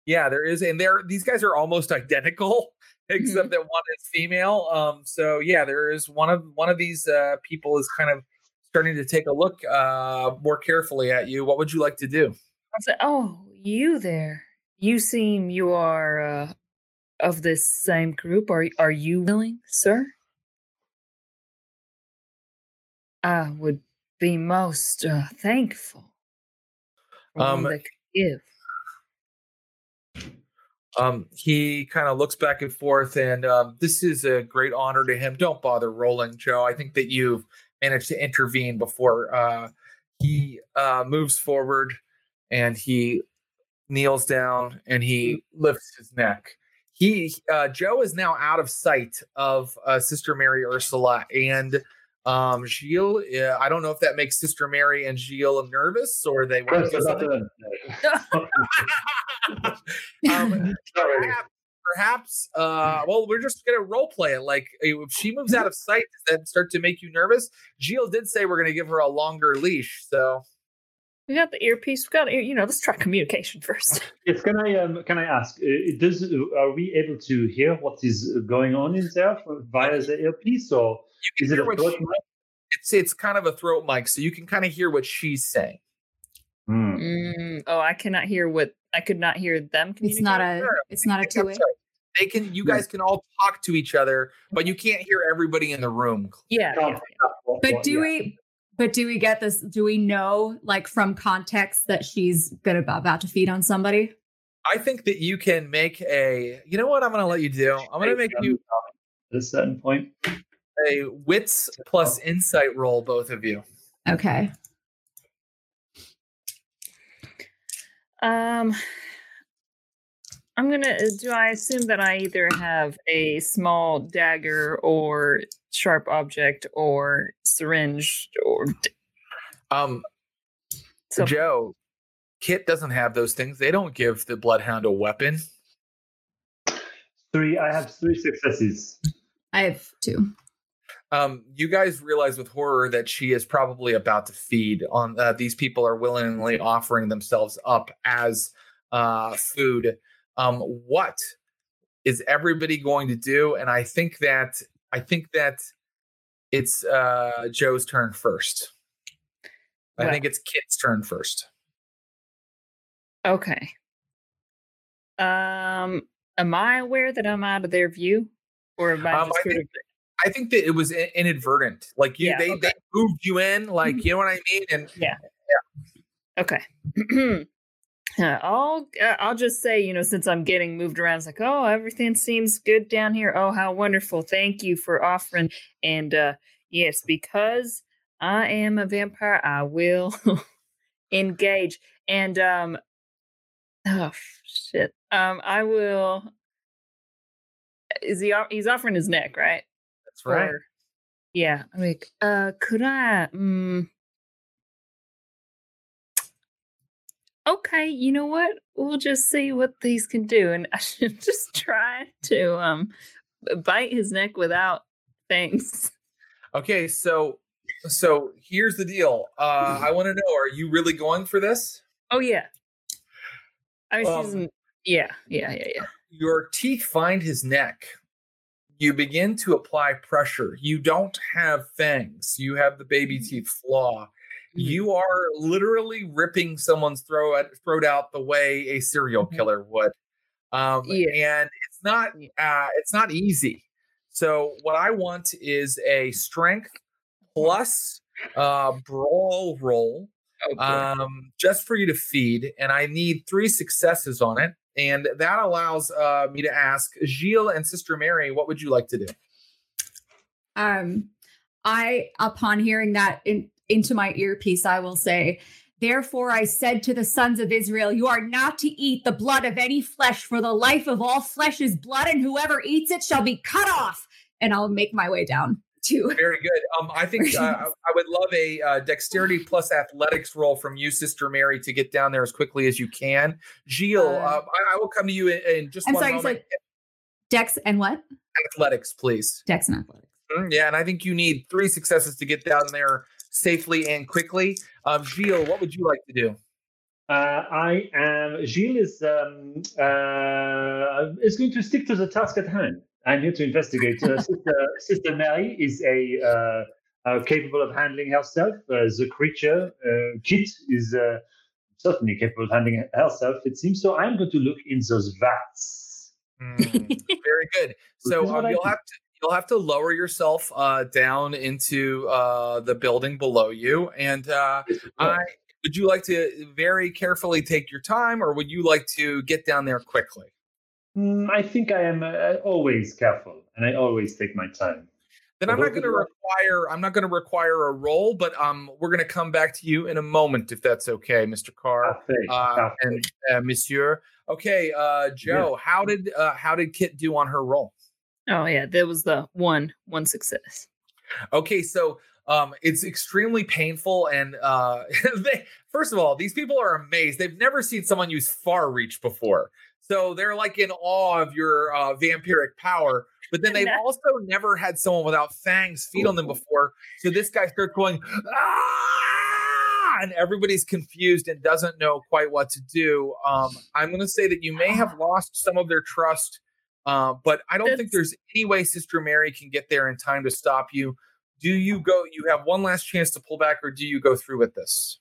Yeah, there is, and there these guys are almost identical, except that one is female. Um, so yeah, there is one of one of these uh, people is kind of starting to take a look uh more carefully at you. What would you like to do? I said, "Oh, you there? You seem you are uh, of this same group. Are are you willing, sir? I would be most uh, thankful. for Um, that could give. Um, he kind of looks back and forth, and um, this is a great honor to him. Don't bother rolling, Joe. I think that you've managed to intervene before uh, he uh, moves forward and he kneels down and he lifts his neck. He uh, Joe is now out of sight of uh, Sister Mary Ursula and um, Gilles. Uh, I don't know if that makes Sister Mary and Gilles nervous or they want to do um, perhaps, perhaps uh well we're just gonna role play it like if she moves out of sight does that start to make you nervous? Gilles did say we're gonna give her a longer leash so we got the earpiece we got you know let's try communication first yes can i um, can i ask uh, does are we able to hear what is going on in there via the earpiece or is it a throat she, mic? it's it's kind of a throat mic so you can kind of hear what she's saying mm. Mm, oh i cannot hear what i could not hear them it's not a it's not a two-way they can you guys can all talk to each other but you can't hear everybody in the room yeah, yeah. but do yeah. we but do we get this do we know like from context that she's gonna about to feed on somebody? I think that you can make a you know what i'm gonna let you do? I'm gonna make you at a certain point. a wits plus insight roll both of you. Okay. Um I'm gonna. Uh, do I assume that I either have a small dagger or sharp object or syringe or? Um, so Joe, Kit doesn't have those things. They don't give the bloodhound a weapon. Three. I have three successes. I have two. Um, you guys realize with horror that she is probably about to feed on. Uh, these people are willingly offering themselves up as uh, food um, what is everybody going to do? And I think that I think that it's uh, Joe's turn first. I think it's Kit's turn first. Okay. Um, am I aware that I'm out of their view, or am I um, I think, of... I think that it was inadvertent. Like you, yeah, they okay. they moved you in. Like mm-hmm. you know what I mean? And yeah, yeah. Okay. I'll uh, I'll just say, you know, since I'm getting moved around, it's like, oh, everything seems good down here. Oh, how wonderful! Thank you for offering. And uh, yes, because I am a vampire, I will engage. And um, oh shit, um, I will. Is he? He's offering his neck, right? That's right. Or, yeah. I'm like, uh, could I? Um, okay, you know what? We'll just see what these can do. And I should just try to um bite his neck without things. Okay, so so here's the deal. Uh I want to know, are you really going for this? Oh yeah. I mean, um, yeah, yeah, yeah, yeah. Your teeth find his neck. You begin to apply pressure. You don't have fangs. You have the baby mm. teeth flaw. Mm. you are literally ripping someone's throat throat out the way a serial mm-hmm. killer would um, yeah. and it's not uh, it's not easy so what i want is a strength plus uh, brawl roll oh, um, just for you to feed and i need three successes on it and that allows uh, me to ask Gilles and Sister Mary, what would you like to do? Um, I, upon hearing that in, into my earpiece, I will say, Therefore, I said to the sons of Israel, You are not to eat the blood of any flesh, for the life of all flesh is blood, and whoever eats it shall be cut off. And I'll make my way down to. Very good. Um, I think uh, I would love a uh, dexterity plus athletics roll from you, Sister Mary, to get down there as quickly as you can. Gilles, uh, uh, I, I, will come to you in, in just I'm one sorry, moment. Dex and what? Athletics, please. Dex and athletics. Mm, yeah, and I think you need three successes to get down there safely and quickly. Um, Gilles, what would you like to do? Uh, I am. Gilles is um, uh, is going to stick to the task at hand. I'm here to investigate. Uh, Sister, Sister Mary is a uh, uh, capable of handling herself. Uh, the creature Kit is certainly capable of handling herself. It seems so. I'm going to look in those vats. Mm, very good. So um, you'll have to you'll have to lower yourself uh, down into uh, the building below you. And uh, I would you like to very carefully take your time, or would you like to get down there quickly? Mm, I think I am uh, always careful, and I always take my time. Then I'm not going to require I'm not going to require a roll, but um, we're going to come back to you in a moment if that's okay, Mr. Ker uh, and uh, Monsieur. Okay, uh, Joe, yeah. how did uh, how did Kit do on her roll? Oh yeah, that was the one one success. Okay, so um, it's extremely painful, and uh, they, first of all, these people are amazed. They've never seen someone use far reach before. So they're like in awe of your uh, vampiric power. But then they've also never had someone without fangs feed on them before. So this guy starts going, ah! and everybody's confused and doesn't know quite what to do. Um, I'm going to say that you may have lost some of their trust, uh, but I don't think there's any way Sister Mary can get there in time to stop you. Do you go? You have one last chance to pull back, or do you go through with this?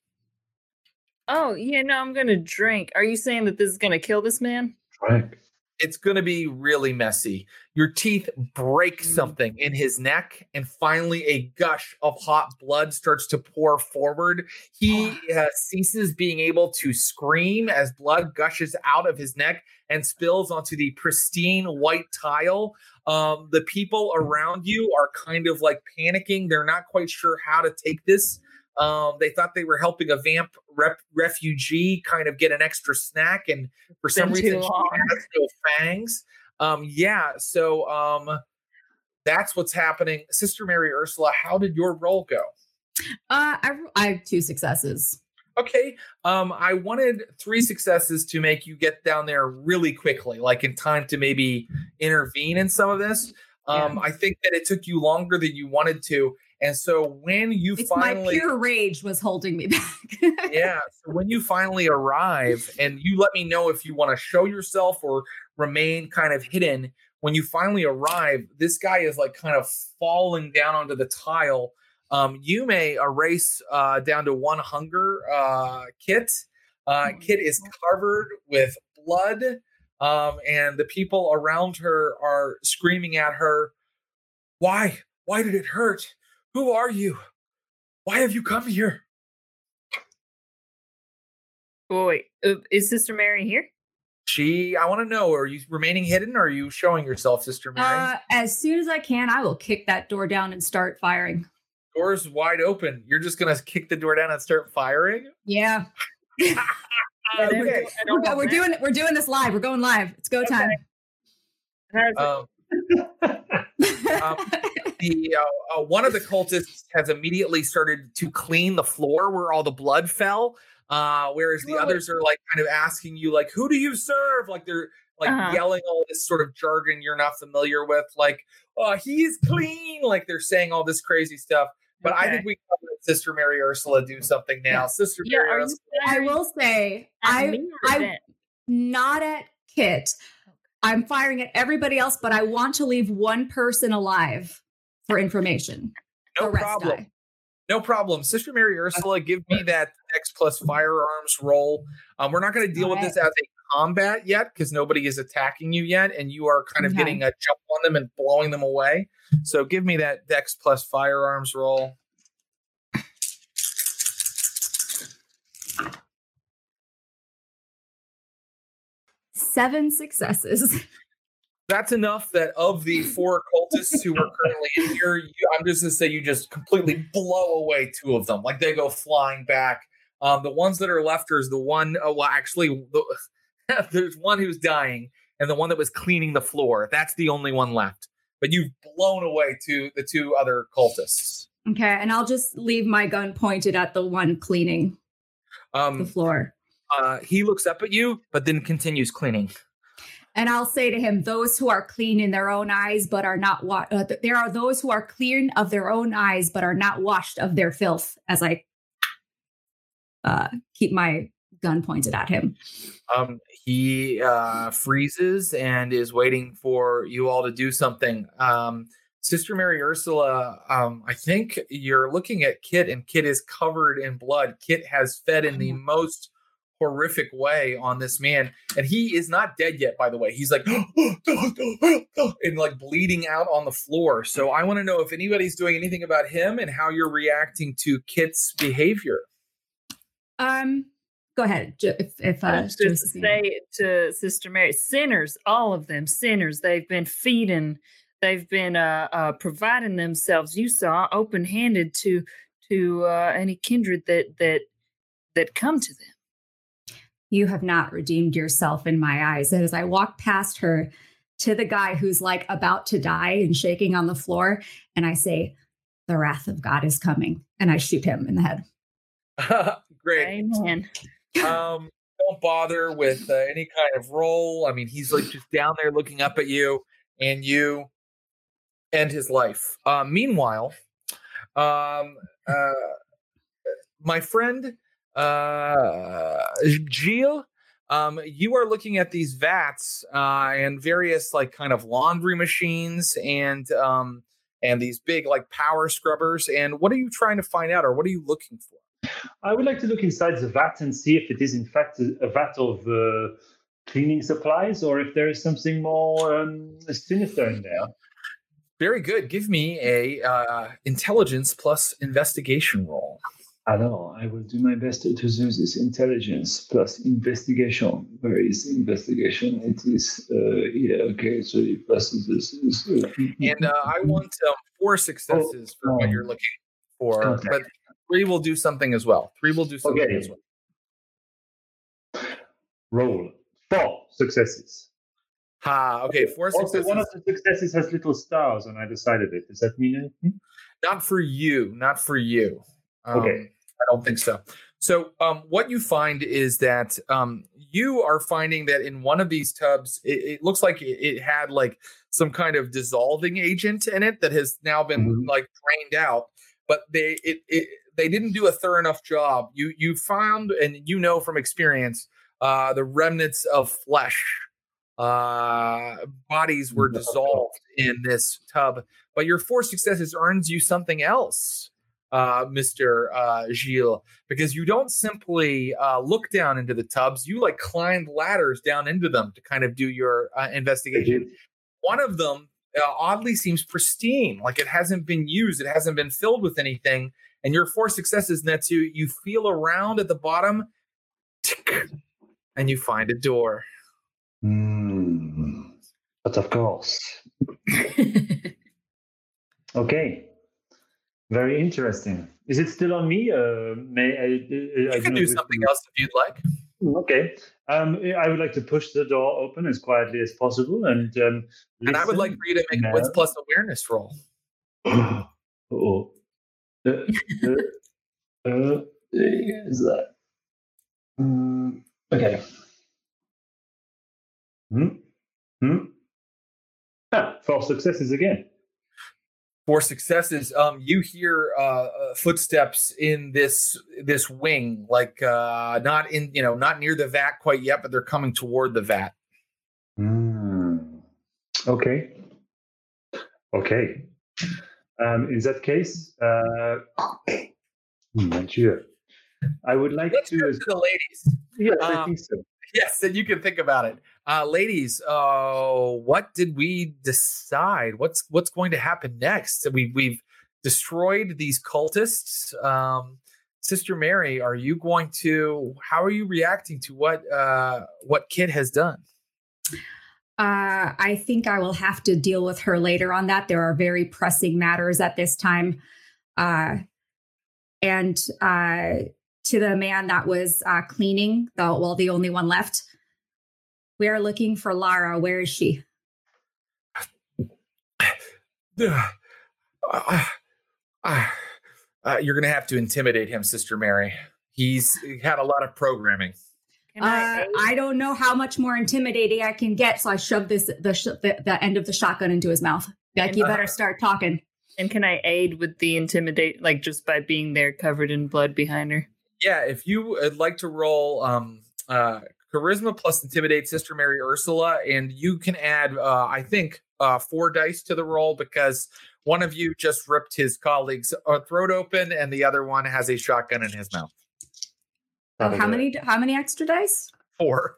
Oh, yeah, no, I'm gonna drink. Are you saying that this is gonna kill this man? Right. It's going to be really messy. Your teeth break something in his neck, and finally, a gush of hot blood starts to pour forward. He uh, ceases being able to scream as blood gushes out of his neck and spills onto the pristine white tile. Um, the people around you are kind of like panicking. They're not quite sure how to take this. Um, they thought they were helping a vamp rep- refugee kind of get an extra snack, and for some reason, she has no fangs. Um, yeah, so um, that's what's happening. Sister Mary Ursula, how did your role go? Uh, I, I have two successes. Okay, um, I wanted three successes to make you get down there really quickly, like in time to maybe intervene in some of this. Um, I think that it took you longer than you wanted to, and so when you It's my finally pure rage was holding me back. yeah. So when you finally arrive and you let me know if you want to show yourself or remain kind of hidden, when you finally arrive, this guy is like kind of falling down onto the tile. Um, you may erase uh, down to one hunger uh, kit. Uh, Kit is covered with blood, um, and the people around her are screaming at her, Why? Why did it hurt? Who are you? Why have you come here? Oh, wait, uh, is Sister Mary here? She, I want to know, are you remaining hidden or are you showing yourself, Sister Mary? uh, as soon as I can, I will kick that door down and start firing. Door's wide open. You're just going to kick the door down and start firing? Yeah, Okay. Don't we're, we're doing. We're doing this live. We're going live. It's go time. Um, um, the uh, uh, one of the cultists has immediately started to clean the floor where all the blood fell, uh, whereas the Wait, wait. others are like kind of asking you, like, "Who do you serve?" Like they're like Uh-huh. yelling all this sort of jargon you're not familiar with, like, "Oh, he's clean!" Like they're saying all this crazy stuff. But I think we can let Sister Mary Ursula do something now. Yeah. Sister yeah, Mary Ursula. I will say, I me I- not at Kit. I'm firing at everybody else, but I want to leave one person alive for information. No problem. die. No problem. Sister Mary Ursula, give me that Dex plus firearms roll. Um, we're not going to deal with this as a combat yet because nobody is attacking you yet, and you are kind of Okay. getting a jump on them and blowing them away. So give me that Dex plus firearms roll. Seven successes. That's enough that of the four cultists who are currently in here, you, I'm just going to say you just completely blow away two of them. Like they go flying back. Um, the ones that are left is the one, oh, well, actually, the, there's one who's dying and the one that was cleaning the floor. That's the only one left. But you've blown away to the two other cultists. Okay, and I'll just leave my gun pointed at the one cleaning the Um, floor. uh, he looks up at you, but then continues cleaning. And I'll say to him, those who are clean in their own eyes, but are not wa- uh, th- there are those who are clean of their own eyes, but are not washed of their filth. As I uh, keep my gun pointed at him. Um, he uh, freezes and is waiting for you all to do something. Um, Sister Mary Ursula, um, I think you're looking at Kit, and Kit is covered in blood. Kit has fed in the most horrific way on this man, and he is not dead yet. By the way, he's like and like bleeding out on the floor. So I want to know if anybody's doing anything about him and how you're reacting to Kit's behavior. Um, go ahead, if if uh, I was just Josephine. say to Sister Mary, sinners, all of them sinners. They've been feeding, they've been uh, uh, providing themselves. You saw open handed to to uh, any kindred that that that come to them. You have not redeemed yourself in my eyes. And as I walk past her to the guy who's like about to die and shaking on the floor, and I say, "The wrath of God is coming," and I shoot him in the head. Great. Amen. Um, don't bother with uh, any kind of roll. I mean, he's like just down there looking up at you, and you end his life. Uh, meanwhile, um, uh, my friend uh, Gilles, um, you are looking at these vats uh, and various like kind of laundry machines and um, and these big like power scrubbers. And what are you trying to find out, or what are you looking for? I would like to look inside the vat and see if it is in fact a vat of uh, cleaning supplies or if there is something more um, sinister in there. Very good. Give me a uh, intelligence plus investigation roll. Alors, I will do my best to do this intelligence plus investigation. Where is investigation? It is uh, yeah. Okay, so plus this is. Uh, and uh, I want um, four successes oh, for what you're looking for, okay. but three will do something as well. Three will do something okay. as well. Roll four successes. Ha. Okay, four also, successes. One of the successes has little stars on either side of it. Does that mean anything? Not for you. Not for you. Um, okay. I don't think so. So, um, what you find is that um, you are finding that in one of these tubs, it, it looks like it, it, had like some kind of dissolving agent in it that has now been mm-hmm. like drained out. But they it, it they didn't do a thorough enough job. You you found and you know from experience uh, the remnants of flesh. Uh, bodies were dissolved in this tub, but your four successes earns you something else uh, Mr. Uh, Gilles, because you don't simply uh, look down into the tubs. You like climb ladders down into them to kind of do your uh, investigation. One of them uh, oddly seems pristine, like it hasn't been used, it hasn't been filled with anything. And your four successes, Netsu, you feel around at the bottom tick, and you find a door. Mm, but of course. okay. Very interesting. Is it still on me? Uh, may I? Uh, you I can do something else if you'd like. Mm, okay. Um, I would like to push the door open as quietly as possible, and um, and I would like for you to make now. a wits plus awareness roll. oh. Uh, uh, uh, is that? Um, okay. Hmm. Hmm. Ah, four successes again for successes um you hear uh, uh, footsteps in this this wing like uh not in you know not near the vat quite yet but they're coming toward the vat mm. okay okay um in that case uh sure. i would like Let's to, to the ladies yes um, i think so yes, and you can think about it. Uh, ladies, uh, what did we decide? What's what's going to happen next? We we've destroyed these cultists. Um, Sister Mary, are you going to? How are you reacting to what uh, what Kit has done? Uh, I think I will have to deal with her later on that. There are very pressing matters at this time. Uh, and uh, to the man that was uh, cleaning, the well, the only one left. We are looking for Lara. Where is she? Uh, uh, you're going to have to intimidate him, Sister Mary. He's had a lot of programming. I, uh, I, don't know how much more intimidating I can get, so I shoved this the, sh- the, the end of the shotgun into his mouth. Like, you better start talking. And can I aid with the intimidate, like just by being there, covered in blood behind her? yeah, if you would like to roll um, uh, charisma plus intimidate Sister Mary Ursula, and you can add, uh, I think, uh, four dice to the roll because one of you just ripped his colleague's uh, throat open, and the other one has a shotgun in his mouth. Oh, how many? How many extra dice? Four.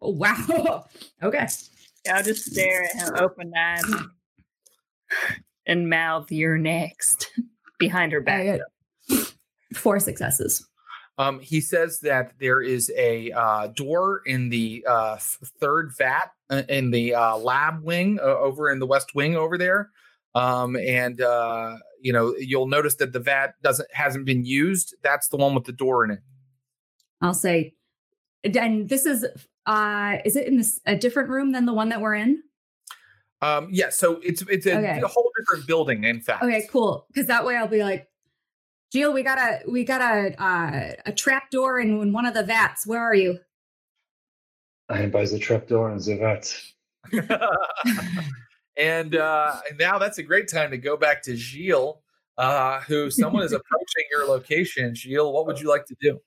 Oh, wow. okay. I'll just stare at him open eyed and mouth, "You're next." Behind her back. Four successes. Um, he says that there is a uh, door in the uh, third vat uh, in the uh, lab wing uh, over in the west wing over there. Um, and uh, you know you'll notice that the vat doesn't hasn't been used. That's the one with the door in it. I'll say, and this is uh, is it in this a different room than the one that we're in? Um, yeah, so it's it's a, okay. a whole different building. In fact, okay, cool. Because that way I'll be like, Gilles, we got a we got a uh, a trap door in, in one of the vats. Where are you? I am by the trapdoor in the vat. and uh, now that's a great time to go back to Gilles, uh, who someone is approaching your location. Gilles, what would you like to do?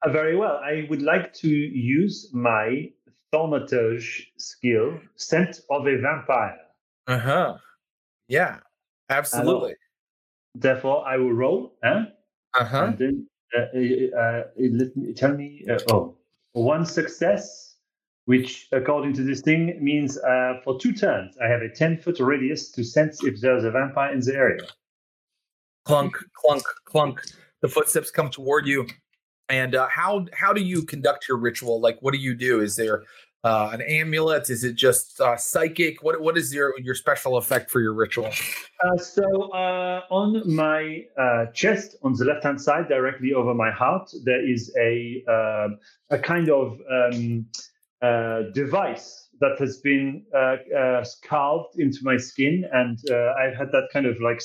Uh, very well. I would like to use my thaumaturge skill, scent of a vampire. Uh huh. Yeah, absolutely. Therefore, I will roll. Huh? Uh huh. And then uh, uh, uh, let me tell me. Uh, oh, one success, which according to this thing means uh, for two turns, I have a ten foot radius to sense if there's a vampire in the area. Clunk, clunk, clunk. The footsteps come toward you. And uh, how how do you conduct your ritual? Like, what do you do? Is there uh, an amulet? Is it just uh, psychic? What what is your your special effect for your ritual? Uh, so uh, on my uh, chest, on the left hand side, directly over my heart, there is a uh, a kind of um, device that has been carved into my skin, and I've had that kind of like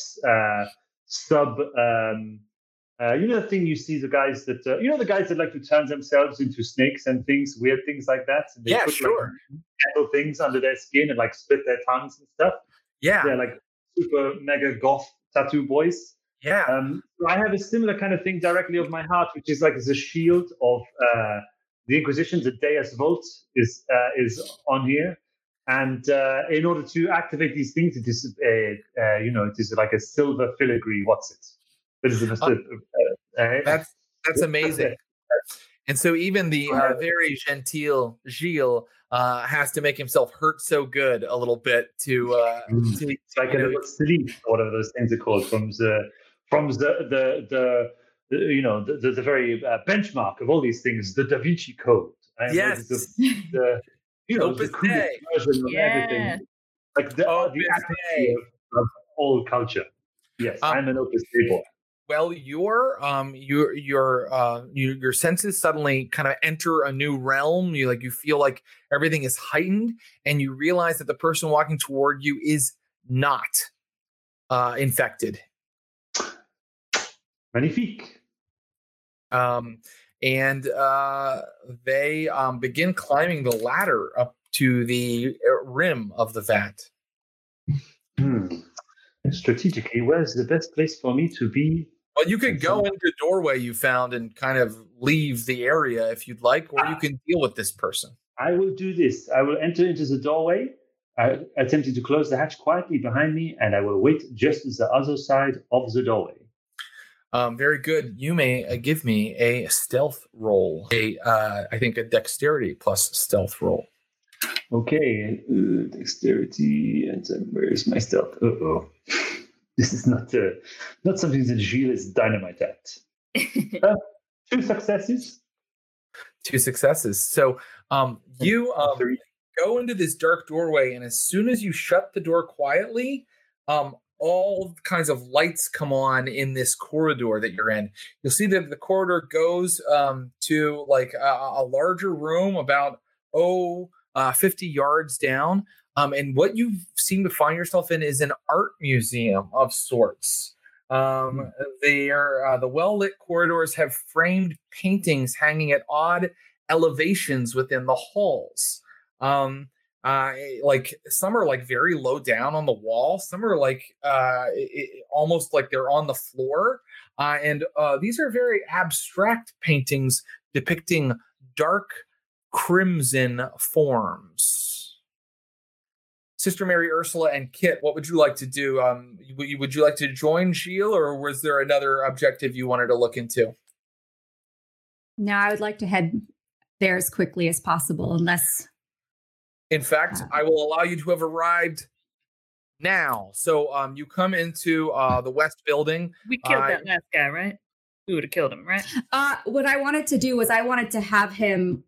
sub. Um, uh, you know the thing you see the guys that uh, you know the guys that like to turn themselves into snakes and things, weird things like that. And they Yeah, put, like, sure. metal things under their skin and like split their tongues and stuff. Yeah, They're like super mega goth tattoo boys. yeah. Um, I have a similar kind of thing directly of my heart, which is like the shield of uh, the Inquisition. The Deus Vult is uh, is on here, and uh, in order to activate these things, it is uh, you know it is like a silver filigree. What's it? It is a, uh, That's that's amazing. And so even the uh, very genteel Gilles uh, has to make himself hurt so good a little bit to uh, Mm. to It's like you a know, little sleeve, whatever those things are called, from the from the the the, the you know the, the, the very uh, benchmark of all these things, the Da Vinci Code. right? yes. the, the you know Opus the crudest version of Yeah. everything, like the, Opus the atmosphere of all culture. Yes, Um, I'm an Opus Dei boy. Well your um your your uh your, your senses suddenly kind of enter a new realm you like you feel like everything is heightened and you realize that the person walking toward you is not uh infected Magnifique. um and uh they um begin climbing the ladder up to the uh, rim of the vat Hmm. Strategically, where's the best place for me to be? Well you could go into the doorway you found and kind of leave the area if you'd like or you can deal with this person I will do this. I will enter into the doorway, uh, attempting to close the hatch quietly behind me, and I will wait just at the other side of the doorway. Um, very good. You may uh, give me a stealth roll. A, uh, I think a dexterity plus stealth roll. Okay, uh, dexterity, and then where is my stealth? Uh oh, this is not uh, not something that Gilles is dynamite at. Uh, two successes. Two successes. So um, you um, go into this dark doorway, and as soon as you shut the door quietly, um, all kinds of lights come on in this corridor that you're in. You'll see that the corridor goes um, to like a, a larger room, about oh, uh, 50 yards down. Um, and what you seem to find yourself in is an art museum of sorts. Um, they are uh, the well lit corridors have framed paintings hanging at odd elevations within the halls. Um, uh, like some are like very low down on the wall, some are like uh, i- i- almost like they're on the floor. Uh, and uh, these are very abstract paintings depicting dark crimson forms. Sister Mary Ursula and Kit, what would you like to do? Um, would you, would you like to join Gilles, or was there another objective you wanted to look into? No, I would like to head there as quickly as possible, unless In fact, I will allow you to have arrived now. So um, you come into uh, the West Building. we killed I- that last guy, right? We would have killed him, right? uh, what I wanted to do was I wanted to have him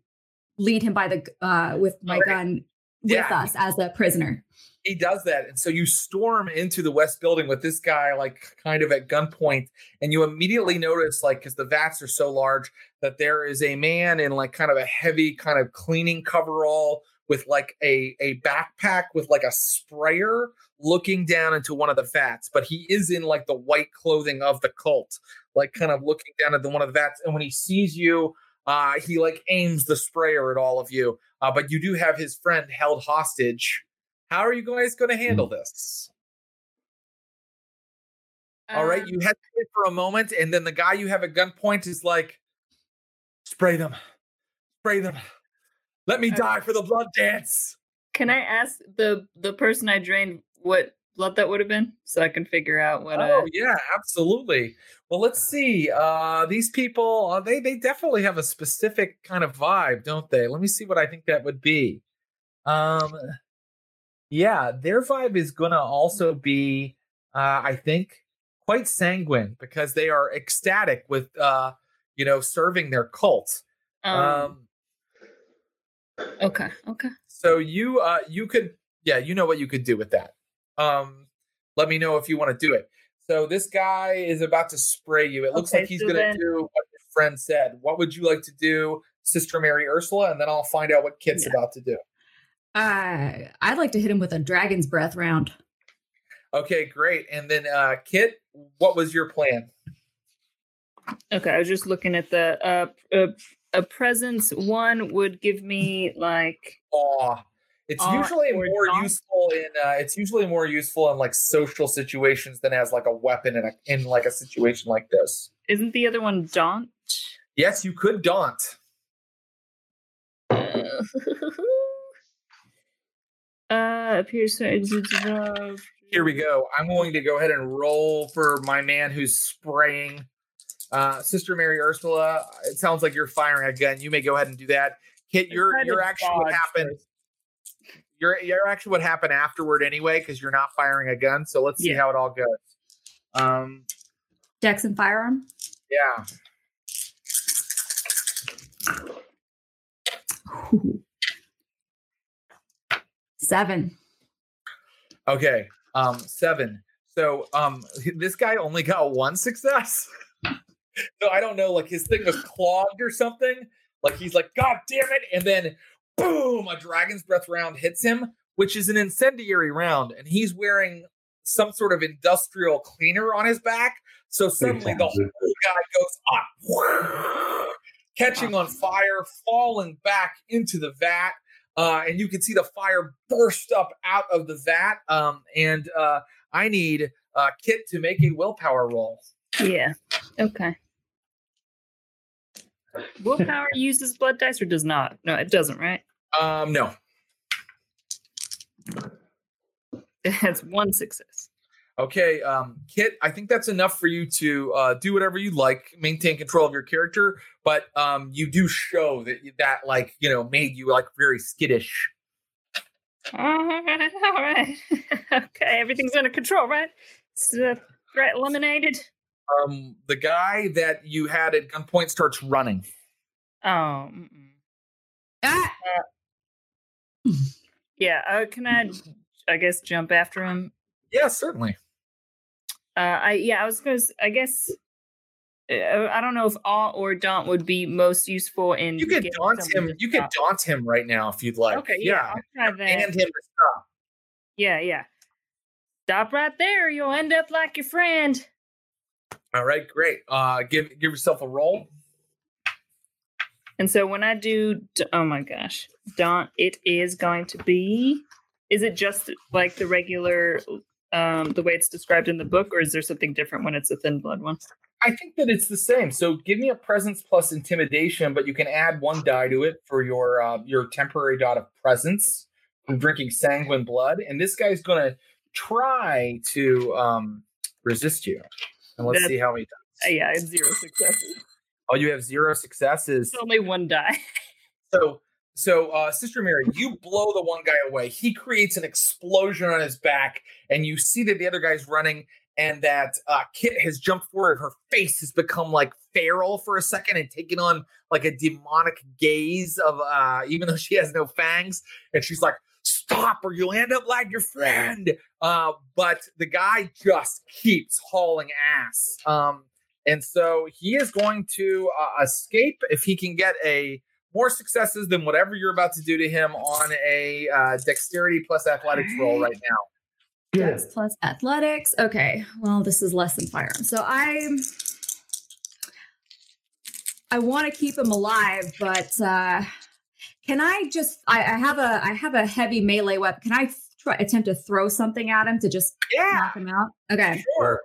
lead him by the uh, with my Alright. gun with Yeah. us as a prisoner. He does that, and so you storm into the West Building with this guy, like kind of at gunpoint, and you immediately notice, like, because the vats are so large, that there is a man in like kind of a heavy kind of cleaning coverall with like a a backpack with like a sprayer looking down into one of the vats but he is in like the white clothing of the cult like kind of looking down at the one of the vats and when he sees you Uh, he like aims the sprayer at all of you, uh, but you do have his friend held hostage. How are you guys going to handle this? All right, Um, you hesitate for a moment, and then the guy you have at gunpoint is like, "Spray them, spray them, let me Okay. die for the blood dance." Can I ask the the person I drained what blood that would have been, so I can figure out what? Oh Uh, yeah, absolutely. Well, let's see. Uh, these people, uh, they they definitely have a specific kind of vibe, don't they? Let me see what I think that would be. Um, yeah, their vibe is gonna also be, uh, I think, quite sanguine because they are ecstatic with, uh, you know, serving their cult. um, Um, okay, okay. so you uh you could yeah you know what you could do with that um let me know if you want to do it. So this guy is about to spray you. It looks Okay, like he's so gonna then- do what your friend said. What would you like to do sister mary ursula? And then i'll find out what kit's Yeah. about to do. Uh, I'd like to hit him with a dragon's breath round. okay great. And then uh kit what was your plan? Okay, I was just looking at the uh, uh a presence one would give me like aw it's Aw usually more don't. useful in uh it's usually more useful in like social situations than as like a weapon in a in like a situation like this isn't the other one daunt? yes you could daunt uh appears to love. Here we go. I'm going to go ahead and roll for my man who's spraying. Uh, Sister Mary Ursula, it sounds like you're firing a gun. You may go ahead and do that. Kit, I you're tried to you're actually what happened. first. You're you're actually what happened afterward anyway, because you're not firing a gun. So let's see Yeah. how it all goes. Um, Dex and firearm. yeah. Seven. Okay. Um, seven. So um this guy only got one success. so I don't know, like his thing was clogged or something. Like he's like, God damn it. And then boom, a dragon's breath round hits him, which is an incendiary round, and he's wearing some sort of industrial cleaner on his back. So suddenly the whole guy goes up, catching on fire, falling back into the vat. Uh, and you can see the fire burst up out of the vat. Um, and uh, I need uh, Kit to make a willpower roll. Yeah. Okay. Willpower uses blood dice or does not? No, it doesn't, right? Um, no. It has one success. Okay, um, Kit, I think that's enough for you to uh, do whatever you like, maintain control of your character, but um, you do show that that like you know made you like very skittish. All right, all right. okay, everything's under control, right? So, threat eliminated. Um, the guy that you had at gunpoint starts running. Oh. Ah! yeah. Uh, can I? I guess jump after him. Yeah, certainly. Uh, I yeah. I was gonna. I guess. Uh, I don't know if awe or daunt would be most useful in. You could daunt him. You could daunt him right now if you'd like. Okay, yeah, I'll try that. and him to stop. Yeah, yeah. Stop right there. You'll end up like your friend. All right, great. Uh, give give yourself a roll. And so when I do, oh my gosh, daunt, it is going to be. Is it just like the regular, um, the way it's described in the book, or is there something different when it's a thin blood one? I think that it's the same. So give me a presence plus intimidation, but you can add one die to it for your uh, your temporary dot of presence from drinking sanguine blood. And this guy's going to try to um, resist you. And let's That's- see how he does. yeah, it's zero successes. Oh, you have zero successes. It's only one die. So, so uh, Sister Mary, you blow the one guy away. He creates an explosion on his back, and you see that the other guy's running, and that uh, Kit has jumped forward. Her face has become like feral for a second and taken on like a demonic gaze of, uh, even though she has no fangs, and she's like, "Stop, or you'll end up like your friend." Uh, but the guy just keeps hauling ass. Um, and so he is going to uh, escape if he can get a more successes than whatever you're about to do to him on a uh, dexterity plus athletics roll right now. Dex plus athletics. Okay. Well, this is less than firearm. So I I want to keep him alive, but uh, can I just? I, I have a I have a heavy melee weapon. Can I try attempt to throw something at him to just Yeah, knock him out? Okay. sure.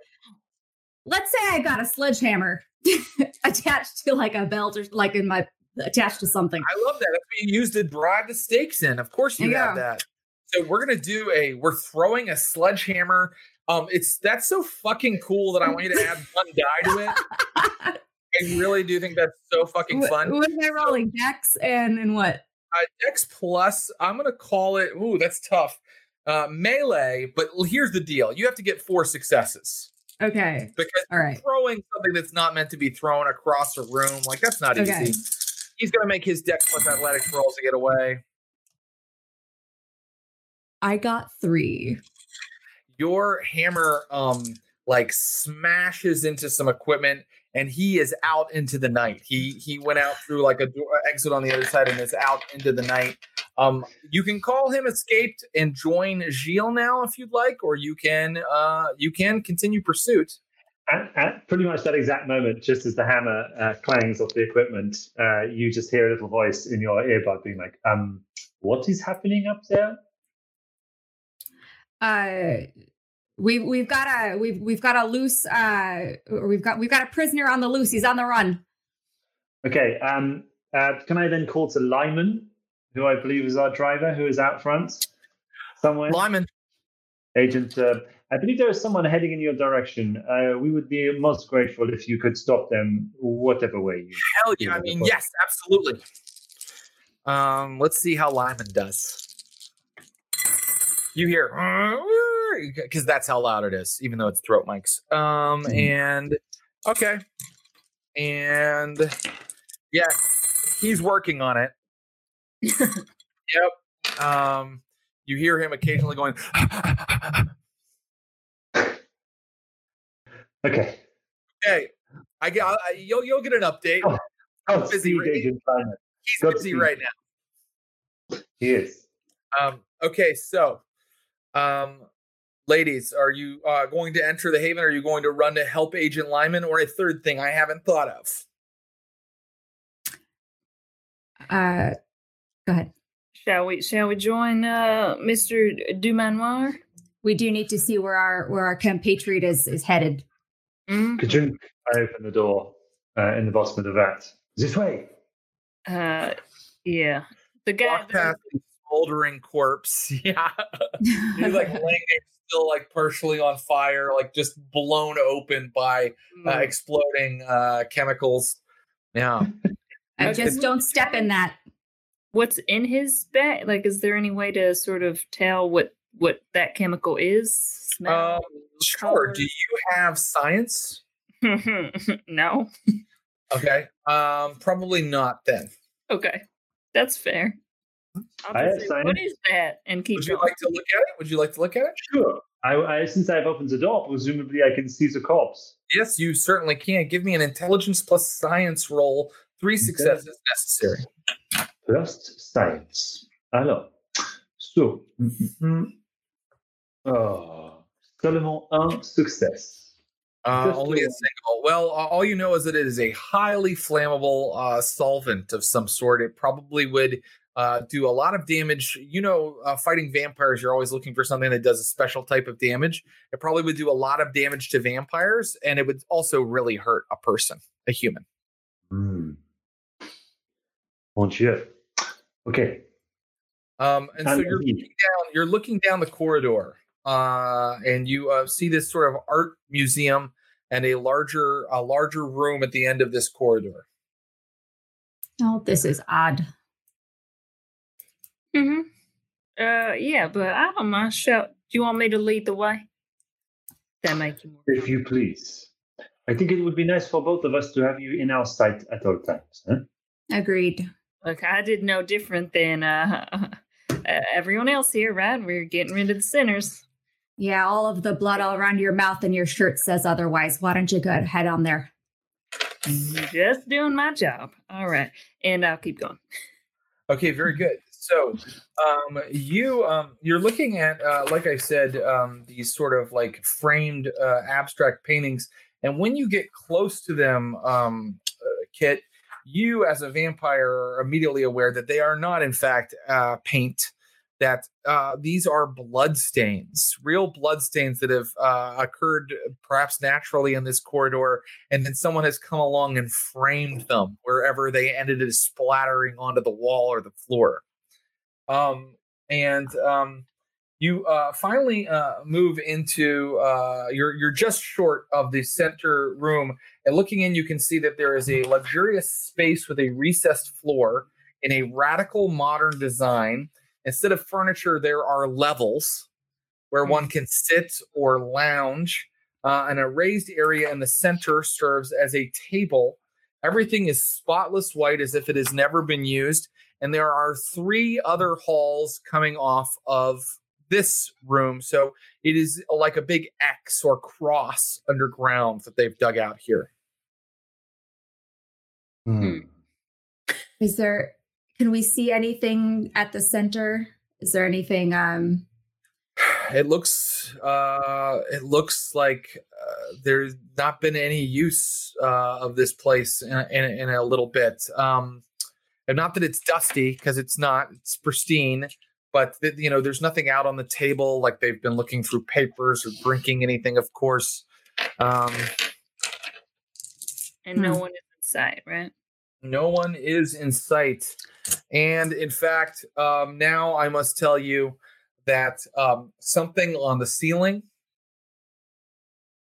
Let's say I got a sledgehammer attached to like a belt or like in my attached to something. I love that. That's what you used to drive the stakes in. Of course you Yeah. have that. So we're gonna do a we're throwing a sledgehammer. Um it's that's so fucking cool that I want you to add one die to it. I really do think that's so fucking What, fun. what am I rolling? Dex and and what? Uh, Dex plus, I'm gonna call it. Ooh, that's tough. Uh, melee, but here's the deal: you have to get four successes Okay. because All right. throwing something that's not meant to be thrown across a room, like that's not Okay. easy. He's gonna make his Dex plus athletics rolls to get away. I got three. Your hammer, um, like smashes into some equipment, and he is out into the night. He he went out through like a door, exit on the other side and is out into the night. Um, you can call him escaped and join Gilles now if you'd like, or you can uh you can continue pursuit. At, at pretty much that exact moment, just as the hammer uh, clangs off the equipment, uh, you just hear a little voice in your earbud being like, um, what is happening up there? Uh we we've got a we've we've got a loose uh we've got we've got a prisoner on the loose. He's on the run. Okay, um, uh, can I then call to Lyman, who I believe is our driver, who is out front somewhere? Lyman, Agent, uh, I believe there is someone heading in your direction. Uh, we would be most grateful if you could stop them, whatever way you. hell yeah! I mean, yes, absolutely. Um, let's see how Lyman does. You hear because that's how loud it is, even though it's throat mics. Um, Mhm. and okay, and yeah, he's working on it. yep. Um, you hear him occasionally going. Okay. okay, I get. I, you'll you'll get an update. Oh, Oh, busy right- Agent He's Godspeed. busy right now. He is. Um, okay, so, um, ladies, are you uh, going to enter the haven? Are you going to run to help Agent Lyman, or a third thing I haven't thought of? Uh go ahead. Shall we? Shall we join uh, Mister Dumanoir? We do need to see where our where our compatriot is is headed. Mm? Kajunk, I open the door uh, in the bottom of the vat. This way. Uh, yeah. The guy. Walk past the smoldering corpse. Yeah, he's like laying there, still like partially on fire, like just blown open by uh, Mm. exploding uh, chemicals. Yeah. I just don't step in that. What's in his bag? Like, is there any way to sort of tell what what that chemical is? Smell? Um, sure. Do you have science? no. Okay. Um, probably not then. Okay, that's fair. I'll I just have say, what is that? And keep Would you going. like to look at it? Would you like to look at it? Sure. I, I, since I've opened the door, presumably I can see the corpse. Yes, you certainly can. Give me an intelligence plus science roll. Three successes necessary. Plus science. Alors, so, mm, mm, mm. oh, seulement un success. Uh, Just only a single. Well, uh, all you know is that it is a highly flammable uh, solvent of some sort. It probably would uh, do a lot of damage. You know, uh, fighting vampires, you're always looking for something that does a special type of damage. It probably would do a lot of damage to vampires, and it would also really hurt a person, a human. Hmm. Mon Dieu. Okay. Um, and so you're looking down. You're looking down the corridor, uh, and you uh, see this sort of art museum and a larger, a larger room at the end of this corridor. Oh, this is odd. Hmm Uh, yeah, but I don't mind. Shall do you want me to lead the way? That make you more. If you please. I think it would be nice for both of us to have you in our sight at all times. Huh? Agreed. Look, I did no different than uh, uh, everyone else here, right? We're getting rid of the sinners. Yeah, all of the blood all around your mouth and your shirt says otherwise. Why don't you go head on there? Just doing my job. All right, and I'll keep going. Okay, very good. So, um, you um, you're looking at, uh, like I said, um, these sort of like framed uh, abstract paintings, and when you get close to them, um, uh, Kit, you, as a vampire, are immediately aware that they are not, in fact, uh, paint. That uh, these are blood stains, real blood stains that have uh, occurred perhaps naturally in this corridor, and then someone has come along and framed them wherever they ended up splattering onto the wall or the floor. Um, and um, you uh, finally uh, move into uh, you're you're just short of the center room and looking in you can see that there is a luxurious space with a recessed floor in a radical modern design. Instead of furniture there are levels where one can sit or lounge uh, and a raised area in the center serves as a table. Everything is spotless white as if it has never been used and there are three other halls coming off of this room. So it is like a big X or cross underground that they've dug out here. Hmm. Is there? Can we see anything at the center? Is there anything? Um, it looks. Uh, it looks like uh, there's not been any use uh, of this place in, in, in a little bit. Um, and not that it's dusty because it's not. It's pristine but you know there's nothing out on the table like they've been looking through papers or drinking anything of course um and no hmm. one is in sight right no one is in sight and in fact um now i must tell you that um something on the ceiling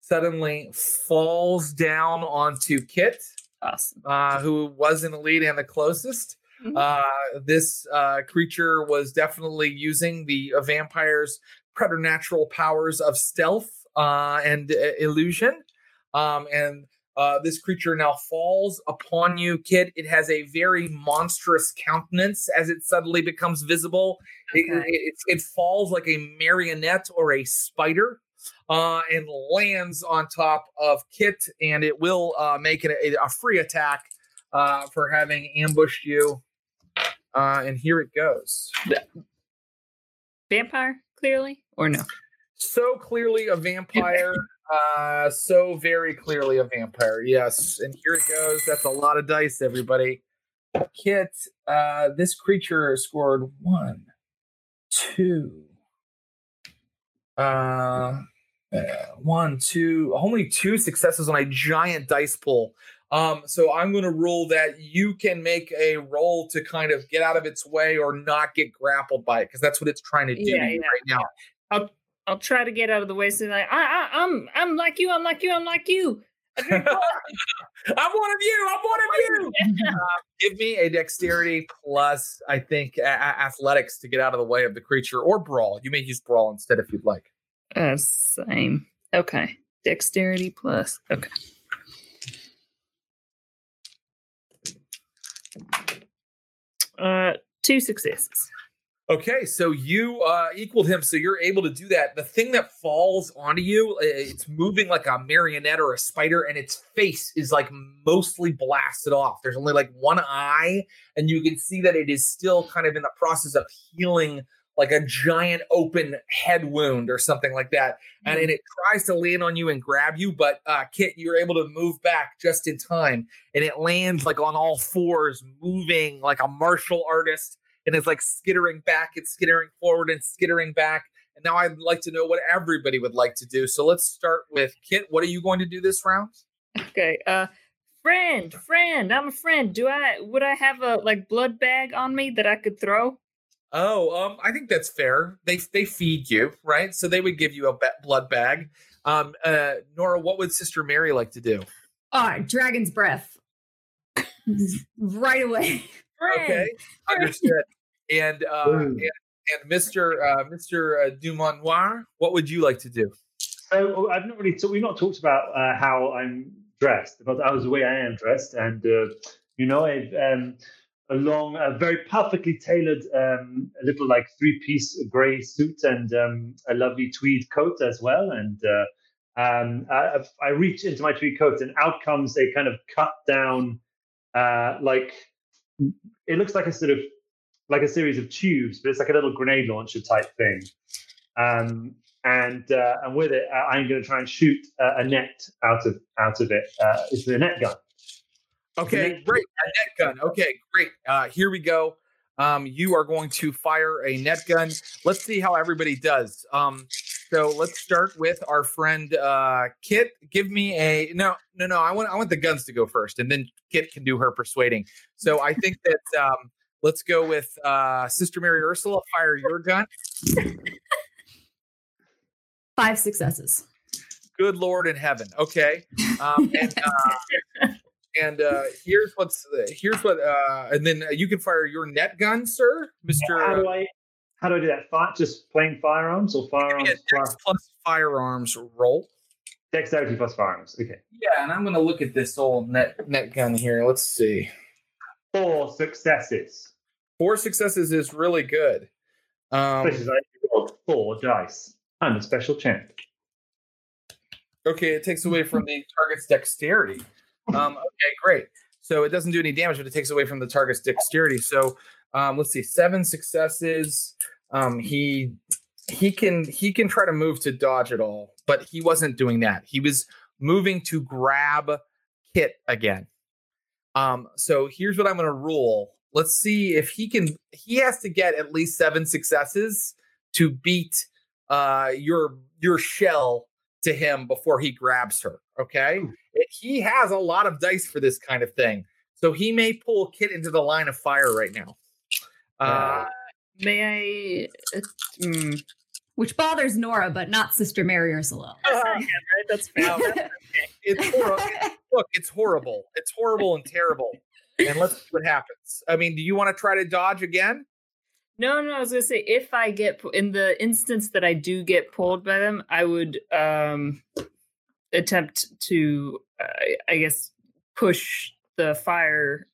suddenly falls down onto kit awesome. uh, who was in the lead and the closest Mm-hmm. Uh, this uh, creature was definitely using the uh, vampire's preternatural powers of stealth uh, and uh, illusion. Um, and uh, this creature now falls upon you, Kit. It has a very monstrous countenance as it suddenly becomes visible. Okay. It, it, it, falls like a marionette or a spider. Uh, and lands on top of Kit, and it will uh, make it a, a free attack uh, for having ambushed you. Uh, and here it goes. Vampire, clearly, or no? So clearly a vampire. uh, so very clearly a vampire. Yes. And here it goes. That's a lot of dice, everybody. Kit, uh, this creature scored one, two, uh, uh, one, two, only two successes on a giant dice pool. Um, so I'm going to rule that you can make a roll to kind of get out of its way or not get grappled by it because that's what it's trying to do yeah, yeah. right now. I'll I'll try to get out of the way. So like I, I I'm I'm like you. I'm like you. I'm like you. I'm one of you. I'm one of you. uh, give me a dexterity plus, I think, a- athletics to get out of the way of the creature, or brawl. You may use brawl instead if you'd like. Uh, same. Okay. Dexterity plus. Okay. Uh, two successes. Okay, so you uh, equaled him, so you're able to do that. The thing that falls onto you, it's moving like a marionette or a spider, and its face is like mostly blasted off. There's only like one eye, and you can see that it is still kind of in the process of healing like a giant open head wound or something like that. And, and mm. it tries to land on you and grab you, but uh, Kit, you're able to move back just in time. And it lands like on all fours, moving like a martial artist and is like skittering back and skittering forward and skittering back. And now I'd like to know what everybody would like to do. So let's start with Kit. What are you going to do this round? Okay. Uh, friend, friend, I'm a friend. Do I would I have a like blood bag on me that I could throw? Oh, um, I think that's fair. They they feed you, right? So they would give you a blood bag. Um, uh, Nora, what would Sister Mary like to do? Oh, dragon's breath, right away. Okay, understood. And uh, and, and Mr. Uh, Mr. Uh, Dumanoir, what would you like to do? So I've not really. So we've not talked about uh, how I'm dressed, but I was the way I am dressed, and uh, you know, I've. Um, a long, a very perfectly tailored, um, a little like three piece gray suit and um, a lovely tweed coat as well. And uh, um, I, I, reach into my tweed coat and out comes a kind of cut down, uh, like it looks like a sort of like a series of tubes, but it's like a little grenade launcher type thing. Um, and uh, and with it, I'm going to try and shoot a net out of out of it. Uh, it's a net gun. Okay, great. A net gun. Okay, great. Uh, here we go. Um, you are going to fire a net gun. Let's see how everybody does. Um, so let's start with our friend uh, Kit. Give me a no, no, no. I want I want the guns to go first, and then Kit can do her persuading. So I think that um, let's go with uh, Sister Mary Ursula. Fire your gun. Five successes. Good Lord in heaven. Okay. Um, and uh, and uh, here's what's here's what uh, and then you can fire your net gun, sir, Mister. How do I how do I do that? Fight just plain firearms or firearms plus, plus firearms roll. Dexterity plus firearms. Okay. Yeah, and I'm gonna look at this old net net gun here. Let's see. Four successes. Four successes is really good. Um, Especially like rolled four dice. I'm a special champ. Okay, it takes away from the target's dexterity. Um, okay, great. So it doesn't do any damage, but it takes away from the target's dexterity. So um, let's see, seven successes. Um, he he can he can try to move to dodge it all, but he wasn't doing that. He was moving to grab Kit again. Um, so here's what I'm going to rule. Let's see if he can. He has to get at least seven successes to beat uh, your your shell to him before he grabs her. Okay, it, he has a lot of dice for this kind of thing, so he may pull Kit into the line of fire right now. Uh, May I? Uh, mm, Which bothers Nora, but not Sister Mary Ursula. yeah, right, that's fair. Now, it's horrible. Look, it's horrible. It's horrible and terrible. And let's see what happens. I mean, do you want to try to dodge again? No, no, I was gonna say if I get in the instance that I do get pulled by them, I would um attempt to, uh, I guess, push the fire,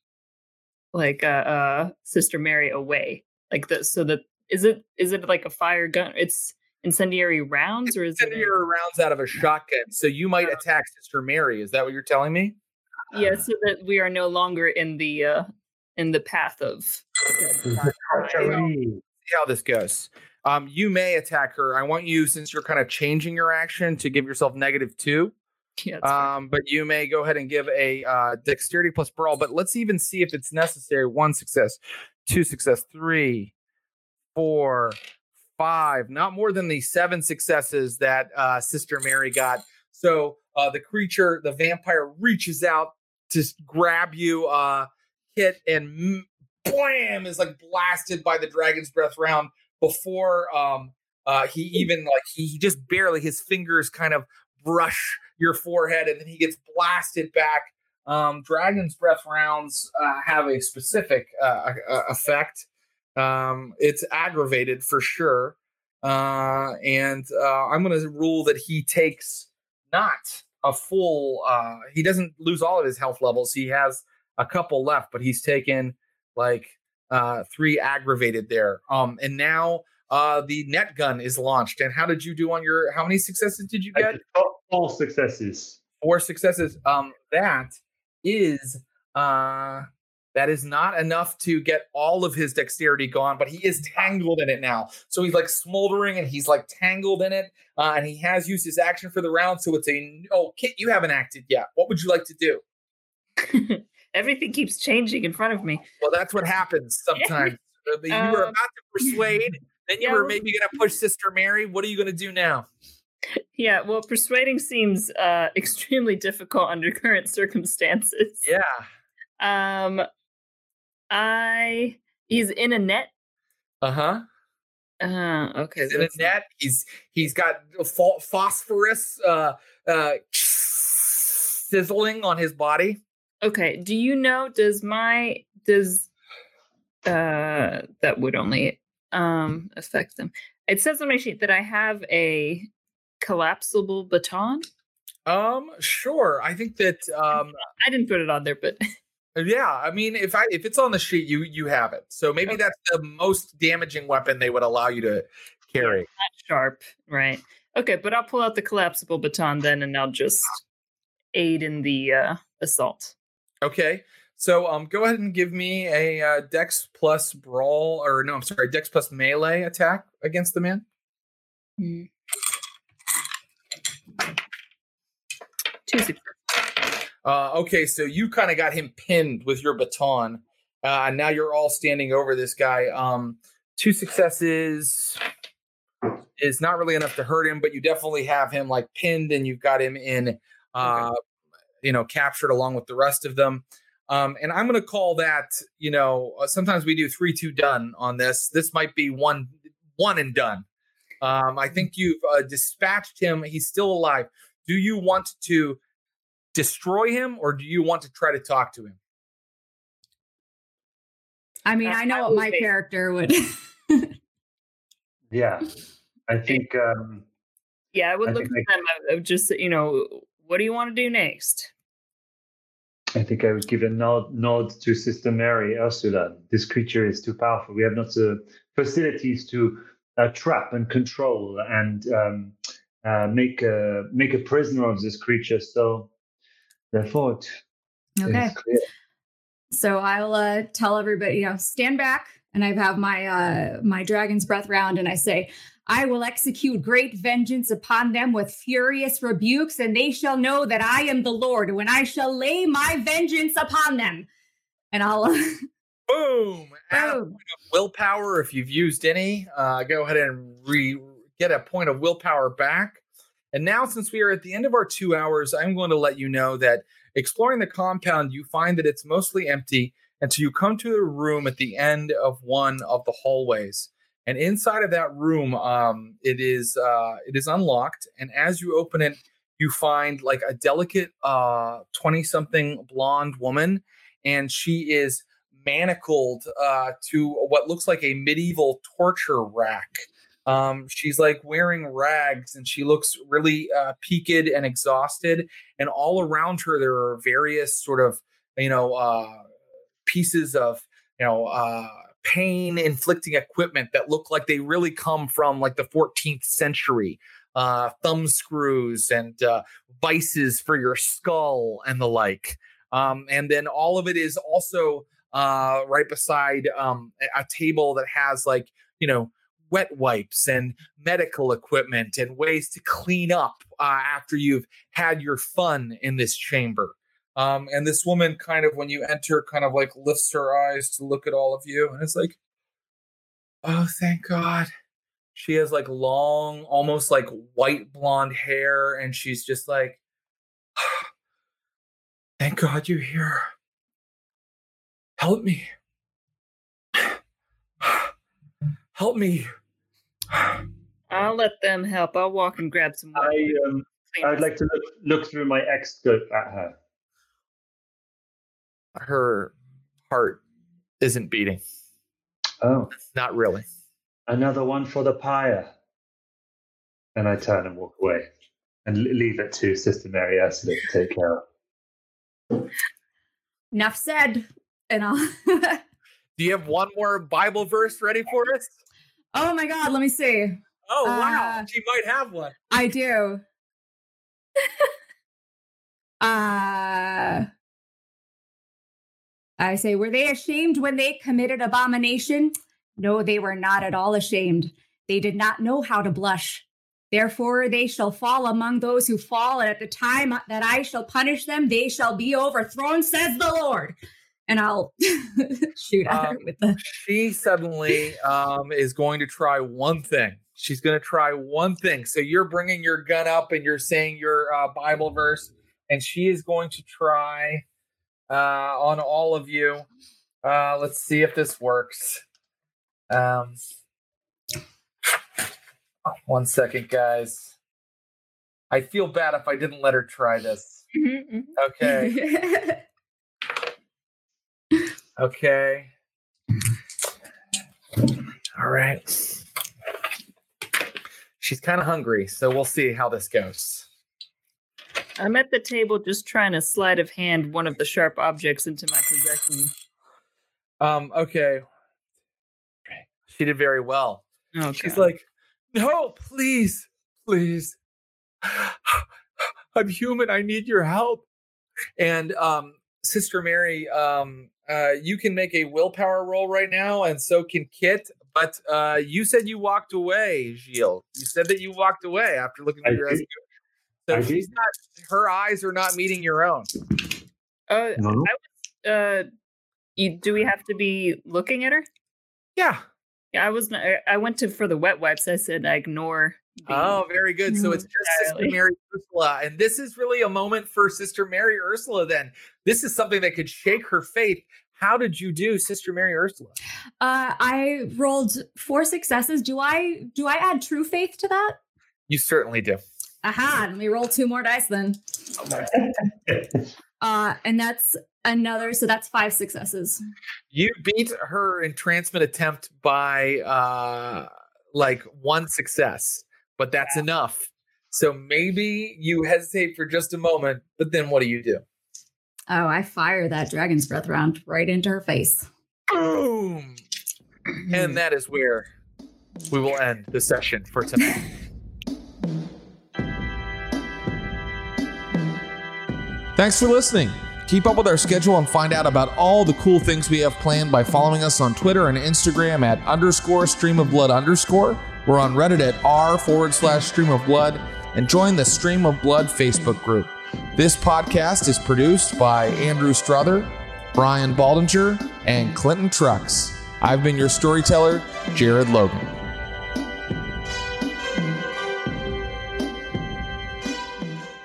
like uh, uh Sister Mary away, like the so that is it is it like a fire gun? It's incendiary rounds or is it? Send your rounds out of a shotgun, so you might attack Sister Mary. Is that what you're telling me? Yeah, so that we are no longer in the uh in the path of. See how this goes. Um, you may attack her. I want you, since you're kind of changing your action, to give yourself negative two. Yeah. Um, but you may go ahead and give a uh, dexterity plus brawl. But let's even see if it's necessary. One success, two success, three, four, five. Not more than the seven successes that uh, Sister Mary got. So uh, the creature, the vampire, reaches out to grab you, uh, hit, and blam is like blasted by the dragon's breath round before um, uh, he even like he, he just barely his fingers kind of brush your forehead and then he gets blasted back. Um, Dragon's Breath rounds uh, have a specific uh, uh, effect. Um, it's aggravated for sure. Uh, and uh, I'm going to rule that he takes not a full, uh, he doesn't lose all of his health levels. He has a couple left, but he's taken like uh, three aggravated there. Um, and now uh, the net gun is launched. And how did you do on your, how many successes did you get? just got successes. four successes. Um, that is uh that is not enough to get all of his dexterity gone, but he is tangled in it now. So he's like smoldering and he's like tangled in it. Uh, and he has used his action for the round. So it's a oh Kit, you haven't acted yet. What would you like to do? Everything keeps changing in front of me. Well, that's what happens sometimes. Uh, you were Um, about to persuade, then you yeah, were maybe gonna push Sister Mary. What are you gonna do now? Yeah, well, persuading seems uh, extremely difficult under current circumstances. Yeah. Um, I he's in a net. Uh-huh. Uh, okay. He's in a net. He's he's got pho- phosphorus uh uh sizzling on his body. Okay. Do you know? Does my does uh that would only um affect them? It says on my sheet that I have a collapsible baton. Um, sure. I think that um I didn't put it on there, but yeah, I mean if I if it's on the sheet, you you have it. So maybe Okay. that's the most damaging weapon they would allow you to carry. sharp, right? Okay, but I'll pull out the collapsible baton then, and I'll just aid in the uh, assault. Okay. So um go ahead and give me a uh, dex plus brawl or no, I'm sorry, dex plus melee attack against the man. Two successes. Uh, okay, so you kind of got him pinned with your baton. Uh, now you're all standing over this guy. Um, two successes is not really enough to hurt him, but you definitely have him like pinned and you've got him in, uh, okay. You know, captured along with the rest of them. Um, and I'm going to call that, you know, uh, sometimes we do three, two done on this. This might be one, one and done. Um, I think you've uh, dispatched him. He's still alive. Do you want to destroy him or do you want to try to talk to him? I mean, I know what my character would. yeah, I think. um Yeah, I would I look at them of just you know, what do you want to do next? I think I would give a nod, nod to Sister Mary Ursula. This creature is too powerful. We have not the facilities to uh, trap and control and um, uh, make a make a prisoner of this creature. So, therefore, it okay. So I'll uh, tell everybody, you know, stand back, and I have my uh, my dragon's breath round, and I say, I will execute great vengeance upon them with furious rebukes, and they shall know that I am the Lord when I shall lay my vengeance upon them. And I'll boom, boom. willpower if you've used any. Uh, go ahead and re get a point of willpower back. And now, since we are at the end of our two hours, I'm going to let you know that exploring the compound, you find that it's mostly empty until you come to a room at the end of one of the hallways. And inside of that room, um, it is uh, it is unlocked. And as you open it, you find like a delicate twenty uh, something blonde woman, and she is manacled uh, to what looks like a medieval torture rack. Um, she's like wearing rags and she looks really uh, peaked and exhausted. And all around her, there are various sort of, you know, uh, pieces of, you know, uh, pain inflicting equipment that look like they really come from like the 14th century. Uh, thumb screws and uh, vices for your skull and the like. Um, and then all of it is also uh, right beside um, a table that has like, you know, wet wipes and medical equipment and ways to clean up uh, after you've had your fun in this chamber. Um, and this woman, kind of, when you enter, kind of like lifts her eyes to look at all of you, and it's like, oh, thank God. She has like long, almost like white blonde hair, and she's just like, thank God you're here. Help me. Help me. I'll let them help. I'll walk and grab some water. I, um, I'd like to look, look through my ex scope at her. Her heart isn't beating. Oh. Not really. Another one for the pyre. And I turn and walk away and leave it to Sister Mary Ursula to take care of. Enough said. And I'll. Do you have one more Bible verse ready for us? Oh my God, let me see. Oh, wow. Uh, she might have one. I do. uh, I say, were they ashamed when they committed abomination? No, they were not at all ashamed. They did not know how to blush. Therefore, they shall fall among those who fall, and at the time that I shall punish them, they shall be overthrown, says the Lord and I'll shoot at her um, with the. She suddenly um, is going to try one thing. She's going to try one thing. So you're bringing your gun up and you're saying your uh, Bible verse, and she is going to try uh, on all of you. Uh, let's see if this works. Um, one second, guys. I feel bad if I didn't let her try this. Mm-hmm, mm-hmm. Okay. Okay. All right. She's kind of hungry, so we'll see how this goes. I'm at the table just trying to sleight of hand one of the sharp objects into my possession. Um, okay. She did very well. Okay. She's like, no, please, please. I'm human. I need your help. And um, Sister Mary um, uh, you can make a willpower roll right now, and so can Kit. But uh, you said you walked away, Gilles. You said that you walked away after looking at I your did. So I she's not. Her eyes are not meeting your own. Uh, No, no. I was, uh, you, do we have to be looking at her? Yeah. Yeah, I was. I- I went to for the wet wipes. I said I ignore. the- Oh, very good. So it's just Sister Entirely. Mary Ursula. And this is really a moment for Sister Mary Ursula then. This is something that could shake her faith. How did you do, Sister Mary Ursula? Uh, I rolled four successes. Do I do I add true faith to that? You certainly do. Aha, let me roll two more dice then. Uh, and that's another, so that's five successes. You beat her entrancement attempt by uh like one success, but that's enough. So maybe you hesitate for just a moment, but then what do you do? Oh, I fire that dragon's breath round right into her face. Boom! And that is where we will end the session for tonight. Thanks for listening. Keep up with our schedule and find out about all the cool things we have planned by following us on Twitter and Instagram at underscore stream of blood underscore. We're on Reddit at r forward slash stream of blood and join the Stream of Blood Facebook group. This podcast is produced by Andrew Strother, Brian Baldinger, and Clinton Trucks. I've been your storyteller, Jared Logan.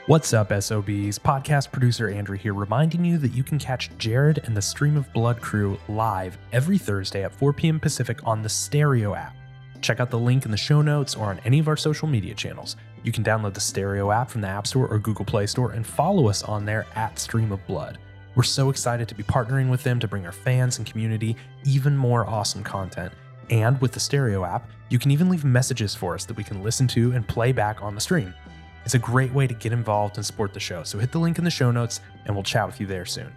What's up, SOBs? Podcast producer Andrew here, reminding you that you can catch Jared and the Stream of Blood crew live every Thursday at 4 p.m. Pacific on the Stereo app. Check out the link in the show notes or on any of our social media channels. You can download the Stereo app from the App Store or Google Play Store and follow us on there at Stream of Blood. We're so excited to be partnering with them to bring our fans and community even more awesome content. And with the Stereo app, you can even leave messages for us that we can listen to and play back on the stream. It's a great way to get involved and support the show. So hit the link in the show notes, and we'll chat with you there soon.